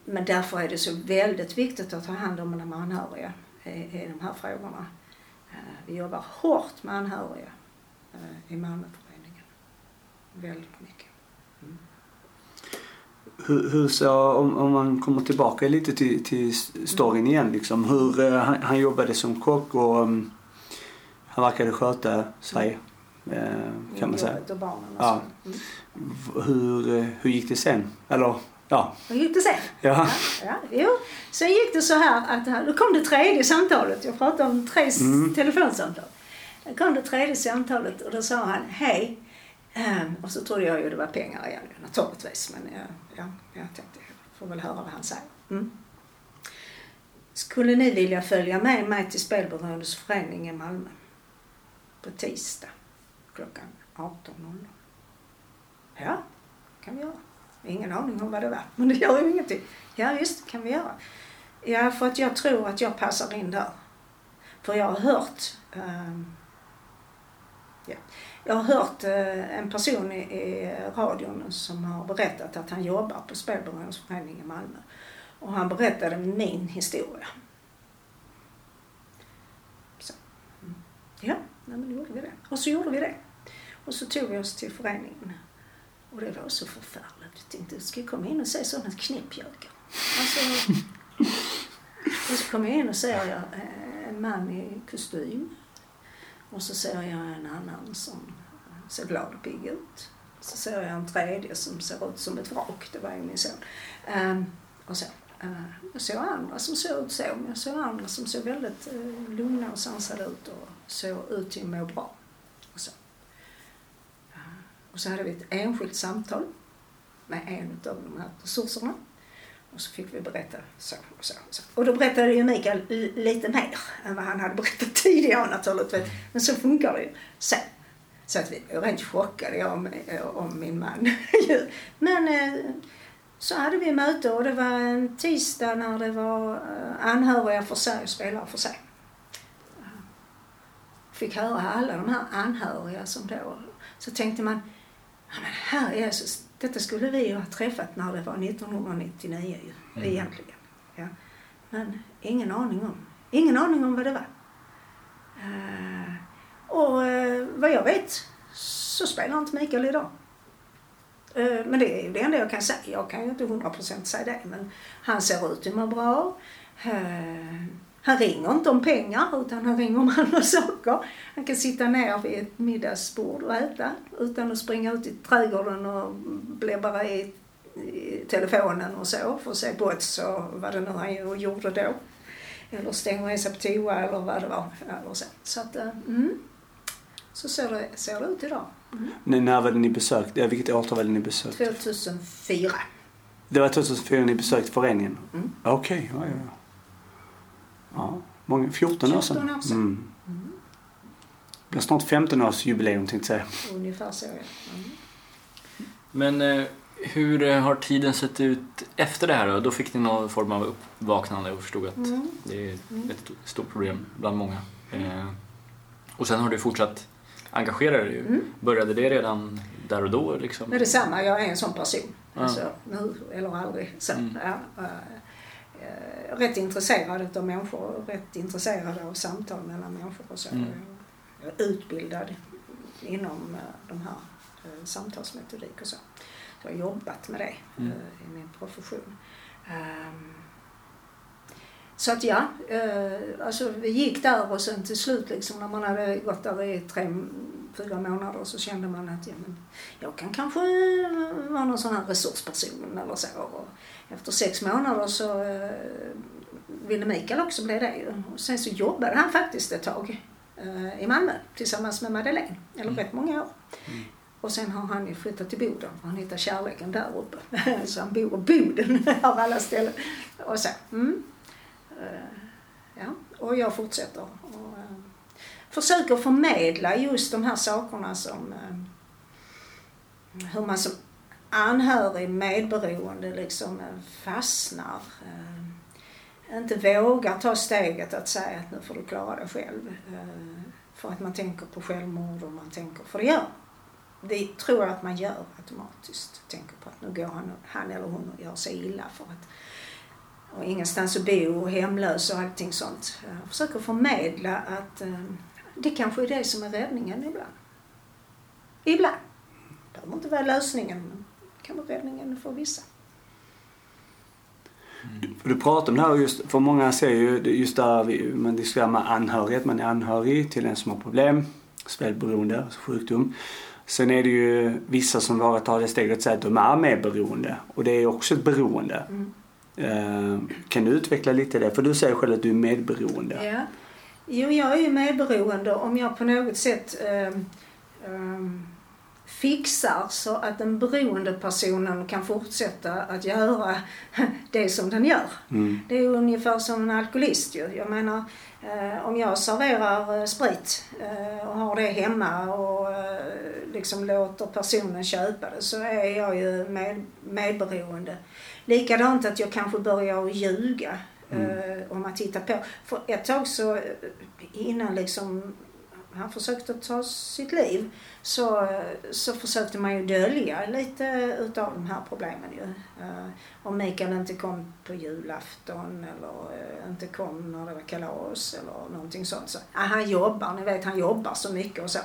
men därför är det så väldigt viktigt att ta hand om de anhöriga i, i de här frågorna. Ehm, vi jobbar hårt med anhöriga eh, i Malmö. Väldigt mycket. Hur, hur så, om, om man kommer tillbaka lite till, till storyn igen liksom. Hur, eh, han, han jobbade som kock och um, han verkade sköta sig. Eh, kan man säga. Och barnen och Ja. Mm. Hur, eh, hur gick det sen? Eller ja. Hur gick det sen? Ja. Ja, jo. Sen gick det så här att då kom det tredje samtalet. Jag pratade om tre Mm. telefonsamtal. Då kom det tredje samtalet och då sa han hej. Ehm, och så trodde jag ju det var pengar igen naturligtvis. Men jag, ja, jag tänkte jag får väl höra vad han säger. Mm. Skulle ni vilja följa med mig till Spelberoendes förening i Malmö? På tisdag klockan 18.00. Ja, kan vi göra. Ingen aning om vad det var, men det gör ju ingenting. Ja visst, kan vi göra. Ja, för att jag tror att jag passar in där. För jag har hört um, jag har hört eh, en person i, radion som har berättat att han jobbar på Spelberoendes förening i Malmö. Och han berättade min historia. Så. Ja, nej, men då gjorde vi det. Och så gjorde vi det. Och så tog vi oss till föreningen. Och det var så förfärligt. Jag tänkte, ska jag komma in och se sådana knäppjökar? Alltså, och så kom jag in och ser jag eh, en man i kostym. Och så ser jag en annan som ser glad och pigg ut. Så ser jag en tredje som ser ut som ett vrak. Det var ju min son. Ehm, och så. Uh, jag såg andra som såg ut så, men jag såg andra som såg väldigt uh, lugna och sansade ut och såg ut till att må bra. Och så. Eh, och så hade vi ett enskilt samtal med en av de här resurserna. Och så fick vi berätta så och så och så. Och då berättade ju Mikael lite mer än vad han hade berättat tidigare naturligtvis. Men så funkar det ju. Så, så att vi var rent chockade, jag om, om min man. ju. Men eh, så hade vi möte och det var en tisdag när det var eh, anhöriga för sig och spelare för sig. Fick höra alla de här anhöriga som då... Så tänkte man, men herre Jesus, detta skulle vi ju ha träffat när det var 1999 ju, Mm. egentligen. Ja. Men ingen aning om, ingen aning om vad det var. Och eh, vad jag vet så spelar inte Mikael idag. Eh, men det är ju det enda jag kan säga. Jag kan ju inte 100% säga det. Men han ser ut att må bra. Eh, han ringer inte om pengar utan han ringer om andra saker. Han kan sitta ner vid ett middagsbord och äta utan att springa ut i trädgården och bläddra i, i telefonen och så för att se bots och vad det nu han gjorde då. Eller stänga sig på toa eller vad det var. Eller så så, att, eh, mm så ser, det, ser det ut idag. Mm. När, när var det ni besökte? Ja, vilket årtal var det ni besökte? 2004. Det var 2004 ni besökte föreningen? Mm. Okej, ja, ja, ja. ja. Många, 14 år sedan. 14 år sedan. Mm. Mm. Det blir snart 15 års jubileum tänkte jag säga. Ungefär så ja. Mm. Men eh, hur har tiden sett ut efter det här då? Då fick ni någon form av uppvaknande och förstod att Mm. det är Mm. ett stort problem bland många. Eh, och sen har du fortsatt engagera dig. Mm. Började det redan där och då? Liksom? Men det är samma, jag är en sån person. Ja. Alltså, nu eller aldrig. Så, Mm. ja, eh, rätt intresserad av människor och rätt intresserad av samtal mellan människor och så. Mm. Jag är utbildad inom eh, de här eh, samtalsmetodik och så. Så jag har jobbat med det Mm. i min profession. Ehm, så att ja, eh, alltså vi gick där och sen till slut liksom när man hade gått där i tre, fyra månader så kände man att ja, men jag kan kanske vara någon sån här resursperson eller så. Och efter sex månader så eh, ville Mikael också bli det ju. Och sen så jobbade han faktiskt ett tag eh, i Malmö tillsammans med Madeleine, eller rätt många år. Och sen har han ju flyttat till Boden för han hittade kärleken där uppe. så han bor i Boden av alla ställen. Och så. Mm. Eh, ja. Och jag fortsätter. Och, eh, försöker förmedla just de här sakerna som eh, hur man som anhörig medberoende liksom fastnar. Inte vågar ta steget att säga att nu får du klara dig själv. För att man tänker på självmord och man tänker, för det gör det tror jag att man gör automatiskt. Tänker på att nu går han, han eller hon och gör sig illa för att och ingenstans att bo och hemlös och allting sånt. Jag försöker förmedla att eh, det kanske är det som är räddningen ibland. Ibland. Det behöver inte vara lösningen, men det kan vara räddningen för vissa. Du, du pratar om det här just, för många ser ju just där vi, man diskuterar med anhörighet, man är anhörig till en som har problem, spelberoende, alltså sjukdom. Sen är det ju vissa som vågar ta det steget och säga att de är medberoende och det är också ett beroende. Mm. Eh, kan du utveckla lite det? För du säger själv att du är medberoende. Ja. Jo, jag är ju medberoende om jag på något sätt um, um, fixar så att den beroende personen kan fortsätta att göra det som den gör. Mm. Det är ungefär som en alkoholist ju. Jag menar, eh, om jag serverar eh, sprit eh, och har det hemma och eh, liksom låter personen köpa det så är jag ju med, medberoende. Likadant att jag kanske börjar att ljuga eh, om man tittar på. För ett tag så eh, innan liksom han försökte ta sitt liv så, så försökte man ju dölja lite utav de här problemen ju. Uh, om Mikael inte kom på julafton eller uh, inte kom när det var kalas eller någonting sånt. Så, uh, han jobbar, ni vet han jobbar så mycket och så.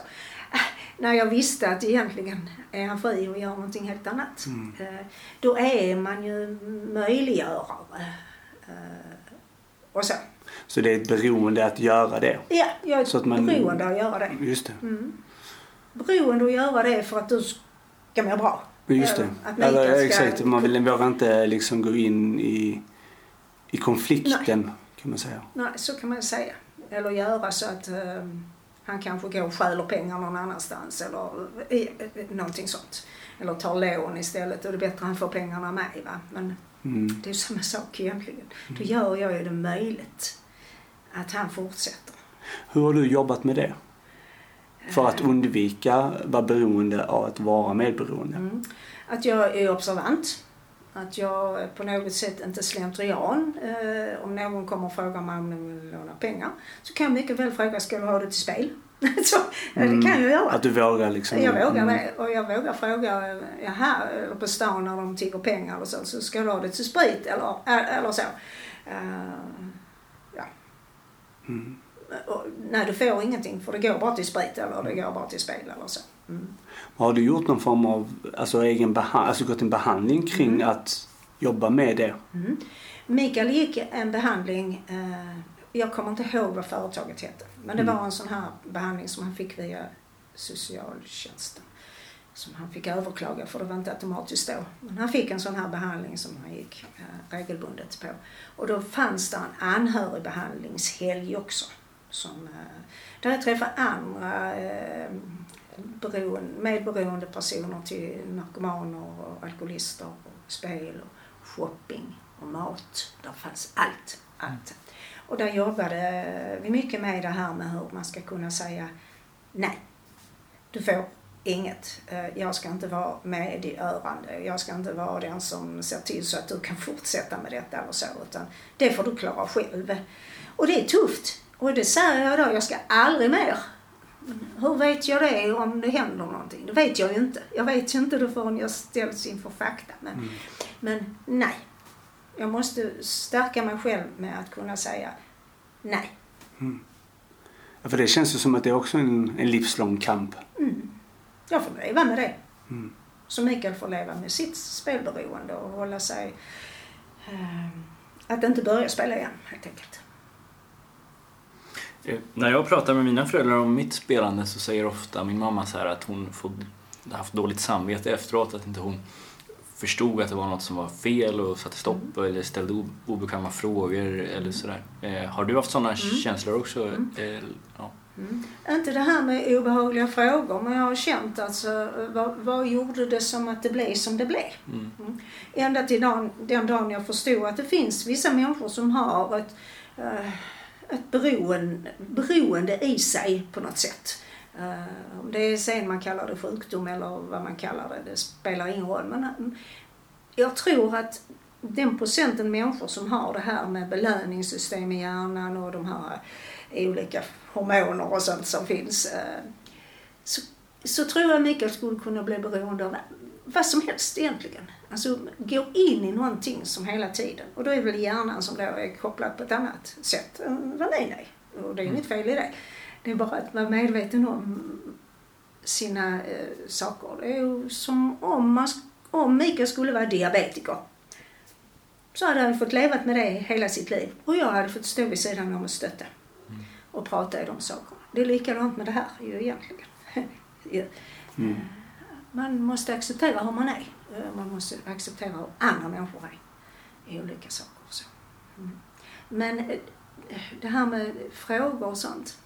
När jag visste att egentligen är han fri och gör någonting helt annat. Mm. då är man ju möjliggörare. och så. Så det är ett beroende att göra det. Ja, jag är Så att man- beroende att göra det. Just det. Mm. Beroende att göra det för att du ska må bra. Just det. Att Eller, ska- exakt, man vill, vågar inte liksom gå in i, i konflikten kan man säga. Nej, så kan man säga. Eller göra så att eh, han kanske går och stjäler pengar någon annanstans eller eh, eh, någonting sånt. Eller tar lån istället och det är bättre att han får pengarna av mig. Va? Men Mm. det är samma sak egentligen. Då gör jag ju det möjligt att han fortsätter. Hur har du jobbat med det? För att undvika vara beroende av att vara medberoende. Mm. Att jag är observant. Att jag på något sätt inte slentrian. Eh, om någon kommer och frågar mig om de vill låna pengar så kan jag mycket väl fråga, ska du ha det till spel? så, eh, Det kan jag göra. Att du vågar liksom. Jag vågar Mm. Och jag vågar fråga, eller på stan när de tigger pengar och så, så ska du ha det till sprit eller, eh, eller så. Eh, ja. Mm. Och, nej, du får ingenting för det går bara till sprit eller det går bara till spel eller så. Mm. Har du gjort någon form av alltså, egen behandling, alltså gått en behandling kring Mm. att jobba med det? Mm. Mikael gick en behandling, eh, jag kommer inte ihåg vad företaget hette, men det Mm. var en sån här behandling som han fick via socialtjänsten. Som han fick överklaga för det var inte automatiskt då. Men han fick en sån här behandling som han gick eh, regelbundet på. Och då fanns det en anhörigbehandlingshelg också. Som, eh, där jag träffade andra eh, beroende, medberoende personer till narkomaner och alkoholister och spel och shopping och mat. Där fanns allt. allt. Och där jobbade vi mycket med det här med hur man ska kunna säga nej. Du får inget. Eh, jag ska inte vara medgörande. Jag ska inte vara den som ser till så att du kan fortsätta med detta eller så. Utan det får du klara själv. Och det är tufft. Och det säger jag då, jag ska aldrig mer. Hur vet jag det om det händer någonting? Det vet jag ju inte. Jag vet ju inte det förrän jag ställs inför fakta. Men, men nej. Jag måste stärka mig själv med att kunna säga nej. Ja, För det känns ju som att det är också en, en livslång kamp. Jag får leva med det. Mm. Så Mikael får leva med sitt spelberoende och hålla sig... Eh, att inte börja spela igen, helt enkelt. Eh, När jag pratar med mina föräldrar om mitt spelande så säger ofta min mamma så här att hon får haft dåligt samvete efteråt, att inte hon förstod att det var något som var fel och satte stopp eller ställde obekväma frågor eller sådär. Eh, har du haft sådana känslor också? Eh, ja. Inte det här med obehagliga frågor, men jag har känt alltså, vad, vad gjorde det som att det blev som det blev? Mm. Mm. Ända till dagen, den dagen jag förstod att det finns vissa människor som har ett, eh, ett beroende, beroende i sig på något sätt. Eh, om det är sen man kallar det sjukdom eller vad man kallar det, det spelar ingen roll. Men eh, jag tror att den procenten människor som har det här med belöningssystem i hjärnan och de här olika hormoner och sånt som finns. Eh, så, så tror jag Mikael skulle kunna bli beroende av vad som helst egentligen. Alltså gå in i någonting som hela tiden. Och då är väl hjärnan som då är kopplad på ett annat sätt än vad min är. Och det är inget fel i det. Det är bara att vara medveten om sina eh, saker. Det är ju som om, man, om Mikael skulle vara diabetiker. Så hade han fått leva med det hela sitt liv. Och jag hade fått stå vid sidan om och stötta. Och prata i de sakerna. Det är likadant med det här ju egentligen. Ja. Mm. Man måste acceptera hur man är. Eh, Man måste acceptera hur andra människor är i olika saker. och Så. Mm. Men eh, det här med frågor och sånt.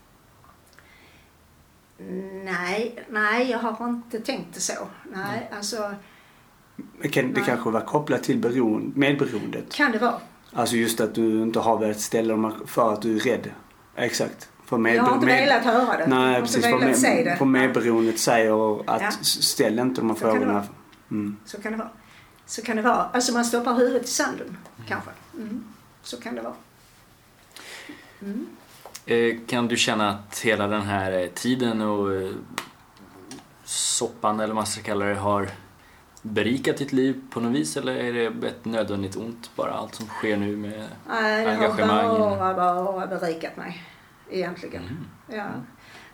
Nej, nej, jag har inte tänkt det så. Nej, alltså Det kan- Det kanske var kopplat till beroende, medberoendet. kan det vara. Alltså just att du inte har velat ställa för att du är rädd. Exakt. För med, Jag har inte med- velat höra det. Nej, jag har precis. inte För, velat se med, det. för medberoendet säger att Ja. ställ inte de här Så frågorna. Mm. Så kan det vara. Så kan det vara. Alltså man stoppar huvudet i sanden, kanske. Mm. Så kan det vara. Mm. Eh, Kan du känna att hela den här eh, tiden och eh, soppan eller vad man ska kalla det har berikat ditt liv på något vis eller är det ett nödvändigt ont bara allt som sker nu med Nej, det har Engagemang. bara, bara berikat mig. Egentligen. Mm. Ja.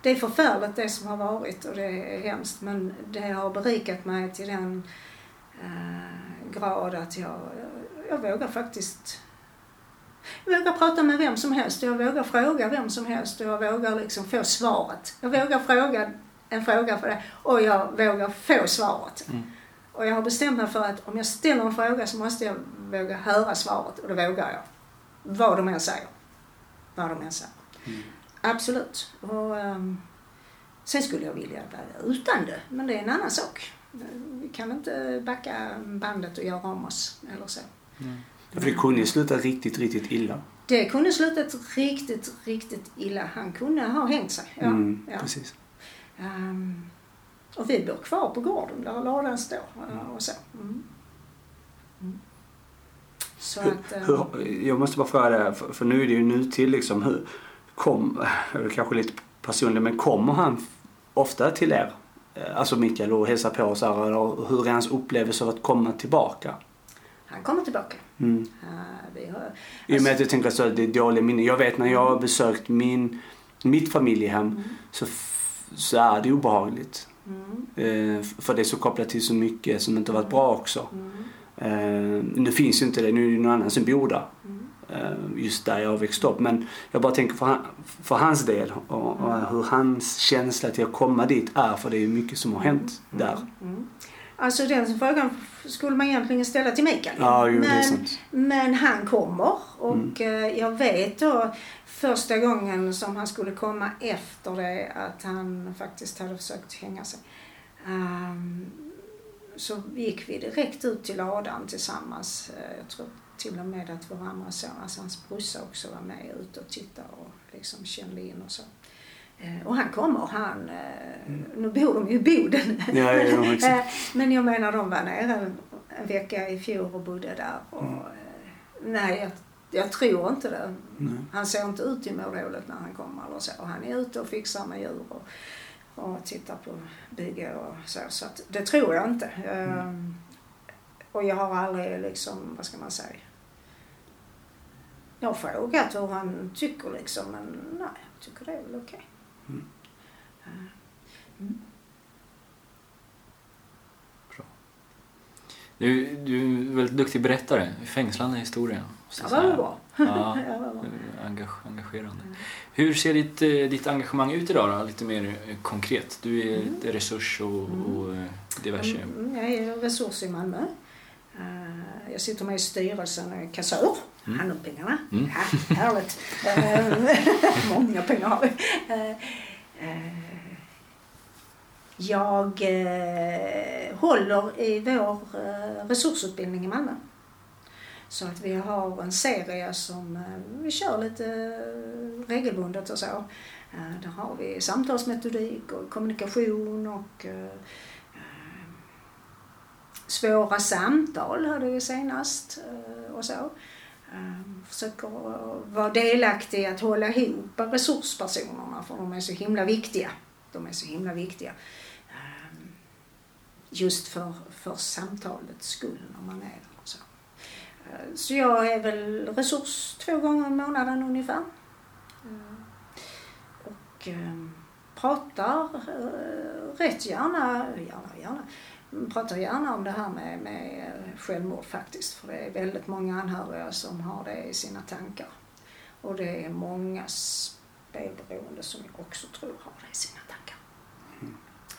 Det är förfärligt det som har varit och det är hemskt men det har berikat mig till den eh, grad att jag, jag vågar faktiskt jag vågar prata med vem som helst, jag vågar fråga vem som helst och jag vågar liksom få svaret. Jag vågar fråga en fråga för det och jag vågar få svaret. Mm. Och jag har bestämt mig för att om jag ställer en fråga så måste jag våga höra svaret och det vågar jag. Vad de än säger. Vad de än säger. Mm. Absolut. Och, ehm, sen skulle jag vilja vara utan det, men det är en annan sak. Vi kan inte backa bandet och göra om oss eller så. För det kunde ju sluta riktigt, riktigt illa. Det kunde slutat riktigt, riktigt illa. Han kunde ha hängt sig. Ja, Mm, ja. Precis. Ehm, och vi bor kvar på gården där ladan står eh, och så. Mm. Mm. Så att... ehm, Hur, jag måste bara fråga det, för, för nu är det ju nutid liksom. Hur, kom, det är kanske lite personligt, men kommer han ofta till er? Eh, Alltså Mikael och hälsar på så här, eller hur är hans upplevelse av att komma tillbaka? han kommer tillbaka. Mm. Vi har, I och med att jag tänker så att det är dåliga minnen. Jag vet när jag har besökt min, mitt familjehem Mm. så, så är det obehagligt. mm, f- för det är så kopplat till så mycket som inte varit bra också. Eh, nu finns ju inte det, nu är det någon annan som bor där. mm. Eh, just där jag har växt upp. Men jag bara tänker för, han, för hans del och, och hur hans känsla till att komma dit är. För det är mycket som har hänt där. Mm. Alltså den frågan skulle man egentligen ställa till Mikael. Ja, jo, men, men han kommer och Mm. eh, jag vet då första gången som han skulle komma efter det att han faktiskt hade försökt hänga sig. ehm, så gick vi direkt ut till ladan tillsammans. Eh, Jag tror till och med att vår andra son, alltså hans brorsa också var med ute och tittade och liksom kände in och så. Eh, Och han kommer, han, eh, nu bor de ju i Boden. Mm. Ja, ja, ja. Eh, Men jag menar de var nere en, en vecka i fjol och bodde där. Och, Mm. nej, jag, jag tror inte det. Nej. Han ser inte ut i må dåligt när han kommer eller så. Och han är ute och fixar med djur och, och tittar på bygge och så. Så att, det tror jag inte. Ehm, och jag har aldrig liksom, vad ska man säga? Jag har frågat hur han tycker liksom men nej, jag tycker det är väl okej. Mm. Eh, mm. Du, du är väldigt duktig berättare. Fängslande historia. Ja, det var bra. Ja, engagerande. Hur ser ditt, eh, ditt engagemang ut idag då? Lite mer eh, konkret. Du är Mm. resurs och, och eh, diverse. Mm, Jag är resurs i Malmö. Jag sitter med i styrelsen och är kassör. Mm. Hand om pengarna. Mm. Ja, härligt. Eh, Många pengar har vi. Eh, eh, Jag håller i vår resursutbildning i Malmö. Så att vi har en serie som vi kör lite regelbundet och så. Där har vi samtalsmetodik och kommunikation och svåra samtal hade vi senast och så. Eh, Försöker vara delaktig i att hålla ihop resurspersonerna för de är så himla viktiga. De är så himla viktiga. Eh, Just för, för samtalets skull när man är där så. Eh, Så jag är väl resurs två gånger i månaden ungefär. Eh, Och pratar eh, rätt gärna, gärna, gärna, pratar gärna om det här med, med självmord faktiskt. För det är väldigt många anhöriga som har det i sina tankar. Och det är många spelberoende som jag också tror har det i sina tankar.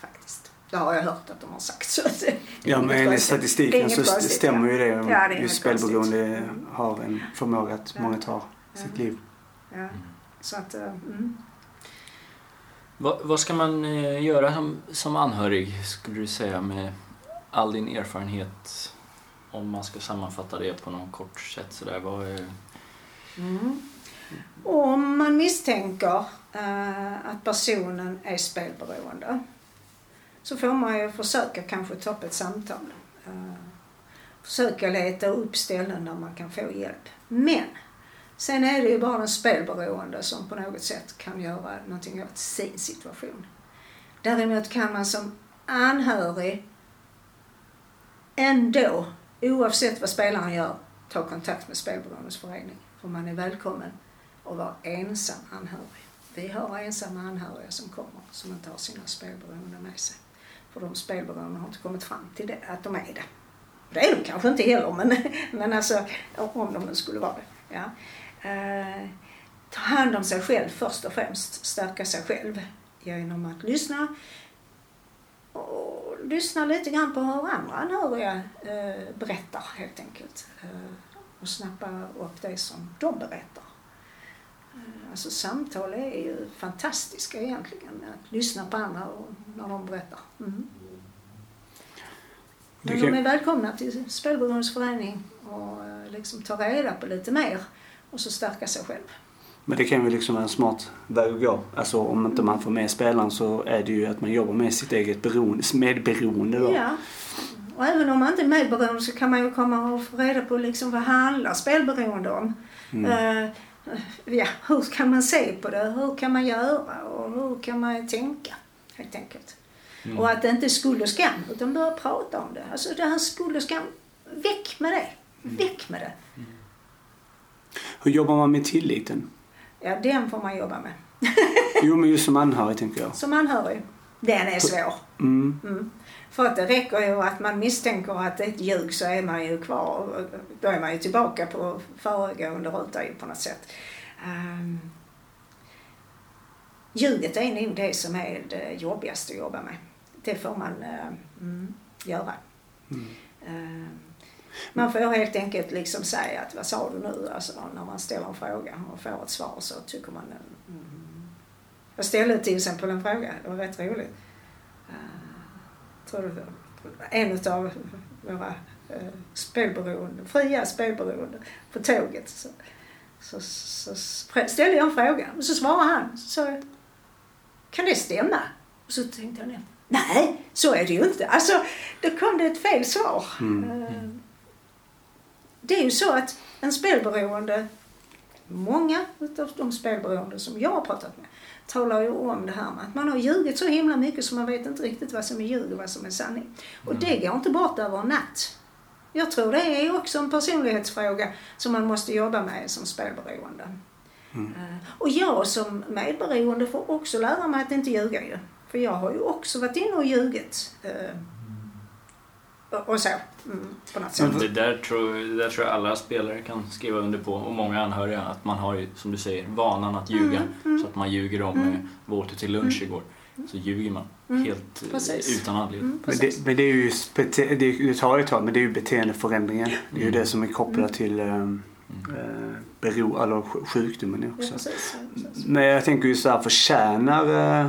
Faktiskt. Det har jag hört att de har sagt. Så att det Ja, men enligt statistiken så konstigt, stämmer ja. ju det. Ja, det är Just spelberoende konstigt. Mm. har en förmåga att Ja. många tar Ja. sitt liv. Ja. Så att, eh, mm. Vad, vad ska man eh, göra som, som anhörig, skulle du säga, med all din erfarenhet? Om man ska sammanfatta det på något kort sätt sådär. Vad är... Mm. Om man misstänker eh, att personen är spelberoende så får man ju försöka kanske ta upp ett samtal. Eh, försöka leta upp ställen där man kan få hjälp. Men sen är det ju bara den spelberoende som på något sätt kan göra någonting åt sin situation. Däremot kan man som anhörig ändå, oavsett vad spelaren gör, ta kontakt med Spelberoendes förening. För man är välkommen att vara ensam anhörig. Vi har ensamma anhöriga som kommer som inte har sina spelberoende med sig. För de spelberoende har inte kommit fram till det, att de är det. Det är de kanske inte heller, men, men alltså om de nu skulle vara det. Ja. Eh, ta hand om sig själv först och främst, stärka sig själv genom att lyssna och lyssna lite grann på hur andra anhöriga eh, berättar helt enkelt. Eh, och snappa upp det som de berättar. Eh, alltså samtal är ju fantastiska egentligen, att lyssna på andra och, när de berättar. Mm. Men kan- de är välkomna till Spelberoendes förening och eh, liksom ta reda på lite mer och så stärka sig själv. Men det kan ju liksom vara en smart väg att gå. Alltså om inte man får med spelaren så är det ju att man jobbar med sitt eget beroende, medberoende då. Ja. Och även om man inte är medberoende så kan man ju komma och få reda på liksom vad handlar spelberoende om. Mm. Eh, ja, hur kan man se på det? Hur kan man göra? Och hur kan man tänka? Helt enkelt. Mm. Och att det inte är skuld och skam, utan börja prata om det. Alltså det här skuld och skam, väck med det. Väck med det. Hur jobbar man med tilliten? Ja, den får man jobba med. Jo men just som anhörig tänker jag. Som anhörig. Den är svår. Mm. Mm. För att det räcker ju att man misstänker att det är ett ljug så är man ju kvar. Då är man ju tillbaka på föregående ruta ju på något sätt. Um, ljuget är nog det som är det jobbigaste att jobba med. Det får man eh, mm, göra. Mm. Man får helt enkelt liksom säga att vad sa du nu? Alltså när man ställer en fråga och får ett svar så tycker man eh, mm. Jag ställde till exempel en fråga, det var rätt roligt. Uh, tror var en av våra uh, spelberoende, fria spelberoende på tåget. Så, så, så ställde jag en fråga och så svarade han. Så, kan det stämma? Och så tänkte jag. Nej, så är det ju inte. Alltså, då kom det ett fel svar. Mm. Eh, Det är ju så att en spelberoende, många utav de spelberoende som jag har pratat med, talar ju om det här med att man har ljugit så himla mycket så man vet inte riktigt vad som är ljug och vad som är sanning. Och det går inte bort över en natt. Jag tror det är också en personlighetsfråga som man måste jobba med som spelberoende. Mm. Eh, Och jag som medberoende får också lära mig att inte ljuga ju. För jag har ju också varit inne och ljugit. Eh, och, så. Mm, på något Men sätt. Det där, tror, det där tror jag alla spelare kan skriva under på och många anhöriga. Att man har ju, som du säger, vanan att ljuga. Mm, Så att man ljuger om Mm. mm. vad åt du till lunch igår. Så ljuger man Mm. helt eh, Precis. utan anledning. Mm, Men precis. det, men det är ju, bete, det, det tar ju ett tag, men det är ju beteendeförändringen. Det är ju Mm. det som är kopplat till eh, Mm. eh, bero, eller sj- sjukdomen Ja, också. precis, ja, precis. Men jag tänker ju så här, förtjänar eh,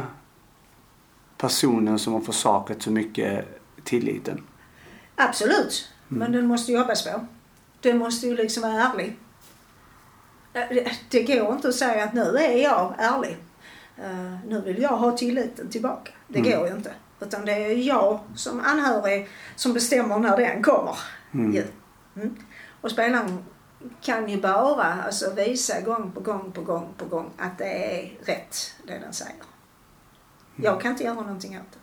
personen som har försakat så mycket tilliten? Absolut, Mm. men den måste jobbas på. Den måste ju liksom vara ärlig. Eh, det- Det går inte att säga att nu är jag ärlig. Eh, nu vill jag ha tilliten tillbaka. Det Mm. går ju inte. Utan det är jag som anhörig som bestämmer när den kommer. Mm. Mm. Och spelaren kan ju bara alltså, visa gång på gång på gång på gång att det är rätt det den säger. Jag kan inte göra någonting åt det.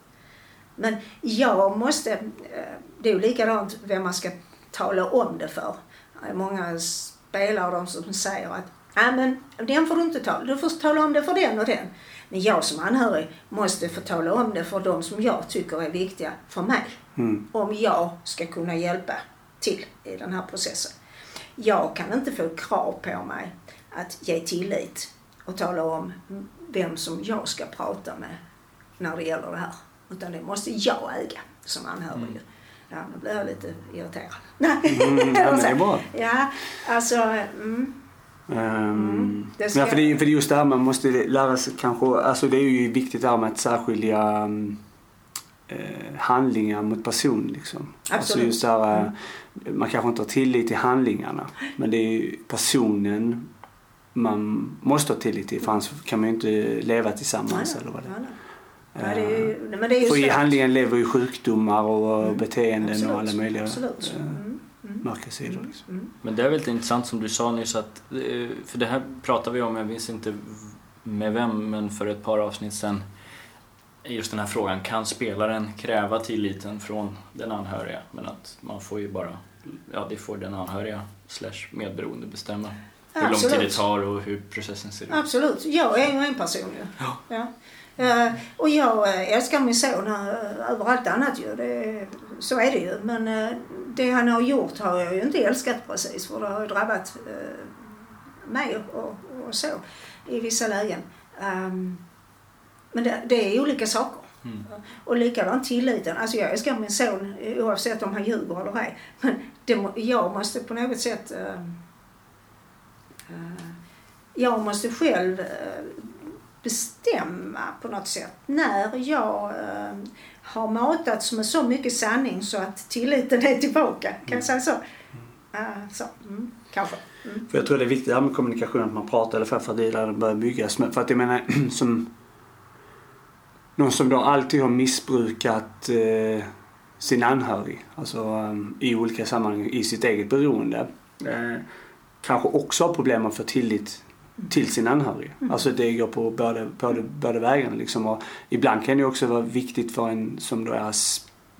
Men jag måste, eh, det är ju likadant vem man ska tala om det för. Många spelare de som säger att Nej men den får du inte tala, du får tala om det för den och den. Men jag som anhörig måste få tala om det för de som jag tycker är viktiga för mig Mm. om jag ska kunna hjälpa till i den här processen. Jag kan inte få krav på mig att ge tillit och tala om vem som jag ska prata med när det gäller det här. Utan det måste jag äga som anhörig. Mm. Ja, nu blir jag lite irriterad. Nej, Mm, ja, men det är bra. Ja, alltså... Mm, Um, det ska- ja, för, det, för det är just det här man måste lära sig kanske, alltså det är ju viktigt det här med att särskilja um, eh, handlingar mot person liksom. Alltså Absolut. just det här, eh, man kanske inte har tillit till handlingarna men det är ju personen man måste ha tillit till för annars kan man ju inte leva tillsammans eller vad det nej, är. Nej, det är ju, men det är ju För i handlingen lever ju sjukdomar och Mm. beteenden Absolut, och alla möjliga Absolut. eh, Mm, mm, mörka sidor. Liksom. mm. Men det är väldigt intressant som du sa nyss att, eh, för det här pratar vi om, jag minns inte med vem, men för ett par avsnitt sedan. Just den här frågan, kan spelaren kräva tilliten från den anhöriga? Men att man får ju bara, ja det får den anhöriga slash medberoende bestämma. Hur lång tid det Absolut. tar och hur processen ser ut. Absolut. Jag är ju en person ju. Ja. Ja. Eh, och jag eh, älskar min son eh, över allt annat ju. Det, så är det ju. Men det han har gjort har jag ju inte älskat precis. För det har ju drabbat mig och, och så i vissa lägen. Ehm, men det, det är olika saker. Mm. Och likadant tilliten. Alltså jag älskar min son oavsett om han ljuger eller ej. Men det, jag måste på något sätt... eh, jag måste själv bestämma på något sätt när jag eh, har matats med så mycket sanning så att tilliten är tillbaka. Kan jag säga så? Eh, så, mm, kanske. Mm. För jag tror det är viktigt det här med kommunikation, att man pratar eller för att det där börjar byggas. Men för att jag menar, som någon som då alltid har missbrukat eh, sin anhörig, alltså eh, i olika sammanhang i sitt eget beroende, eh, kanske också har problem att få tillit till sin anhörig. Alltså det går på båda, båda, båda vägarna liksom. Och ibland kan det också vara viktigt för en som då är,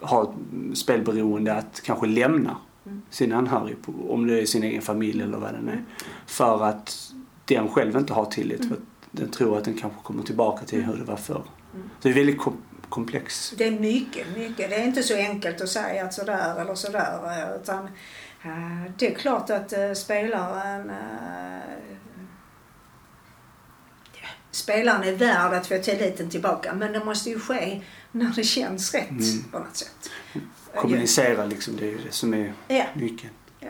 har spelberoende att kanske lämna Mm. sin anhörig, om det är sin egen familj eller vad den är. För att den själv inte har tillit. För att den tror att den kanske kommer tillbaka till hur det var förr. Mm. Så det är väldigt kom, komplex. Det är mycket, mycket. Det är inte så enkelt att säga att sådär eller sådär. eh, Utan eh, det är klart att eh, spelaren Spelaren är värd att få tilliten tillbaka men det måste ju ske när det känns rätt Mm. på något sätt. Kommunicera liksom, det är det som är Ja, nyckeln. ja.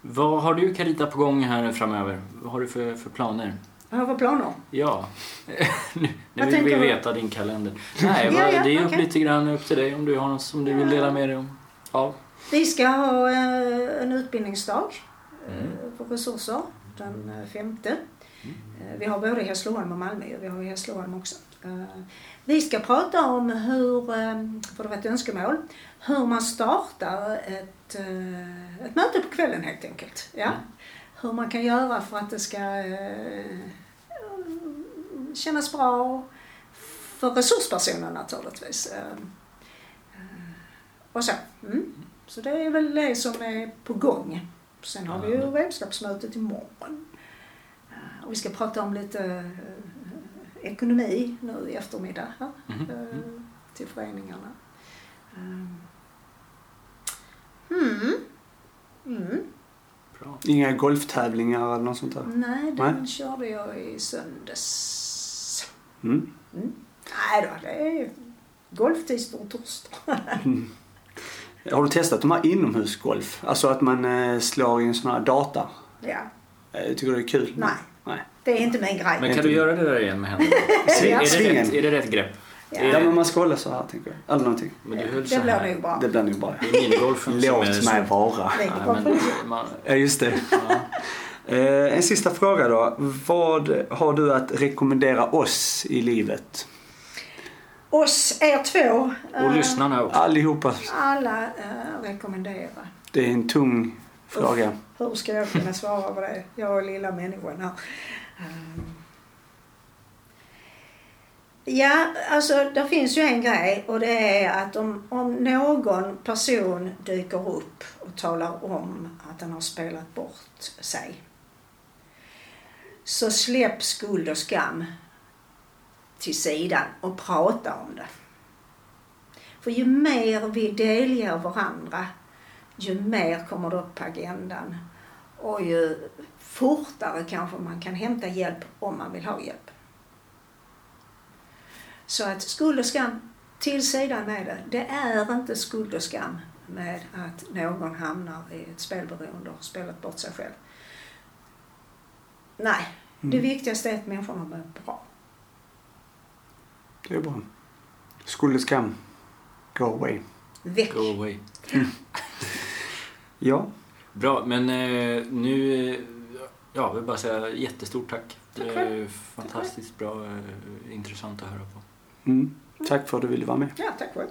Vad har du Carita på gång här framöver? Vad har du för, för planer? Jag har för planer. Ja, nu, nu Vad vill vi tänker du? veta din kalender. Nej, Ja, vad, ja, det är upp okej. lite grann upp till dig om du har något som du vill dela med dig om. Ja. Vi ska ha eh, en utbildningsdag eh, Mm. för resurser den eh, femte. Eh, Vi har både Hässleholm och Malmö och vi har Hässleholm också. Eh, Vi ska prata om hur, eh, för det var ett önskemål, hur man startar ett, ett möte på kvällen helt enkelt. Ja? Mm. Hur man kan göra för att det ska kännas bra för resurspersonen naturligtvis. Och så. Mm. Så det är väl det som är på gång. Sen har vi ju vänskapsmötet imorgon. Och vi ska prata om lite eh, ekonomi nu i eftermiddag här, mm. till föreningarna. Mm. Mm. Bra. Inga golftävlingar eller något sånt där? Nej, den Nej. körde jag i söndags. Mm. Mm. Nej då, det är golftisdag och torsdag. Mm. Har du testat de här inomhusgolf? Alltså att man slår i en sån här data? Ja. Tycker du det är kul? Nej. Nej. det är inte min grej. Men kan du göra det där igen med händerna? det, är, det rätt, är det rätt grepp? Ja. Ja, det, men man ska hålla så här tänker jag. Eller någonting. men du höll så det blir här. nog bra. Det blir nog bra. Det är minigolfen Låt så... mig vara. Nej, men man, Ja, just det. ja. Eh, en sista fråga då. Vad har du att rekommendera oss i livet? Oss, er två. Och eh, lyssnarna också. Allihopa. Alla eh, rekommendera. Det är en tung fråga. Hur ska jag kunna svara på det? Jag är lilla människan här. Ehm. Ja, alltså det finns ju en grej och det är att om, om någon person dyker upp och talar om att den har spelat bort sig. Så släpp skuld och skam till sidan och prata om det. För ju mer vi delger varandra ju mer kommer det upp på agendan och ju fortare kanske man kan hämta hjälp om man vill ha hjälp. Så att skuld och skam till sidan med det. Det är inte skuld och skam med att någon hamnar i ett spelberoende och har spelat bort sig själv. Nej, det viktigaste är att människorna mår bra. Det är bra. Skuld och skam. Go away. Väck! Go away. Ja. Bra, men eh, nu... eh, Ja, jag vill bara säga jättestort tack. Det Tack är fantastiskt bra, eh, intressant att höra på. Mm. Tack för att du ville vara med. Ja, tack själv.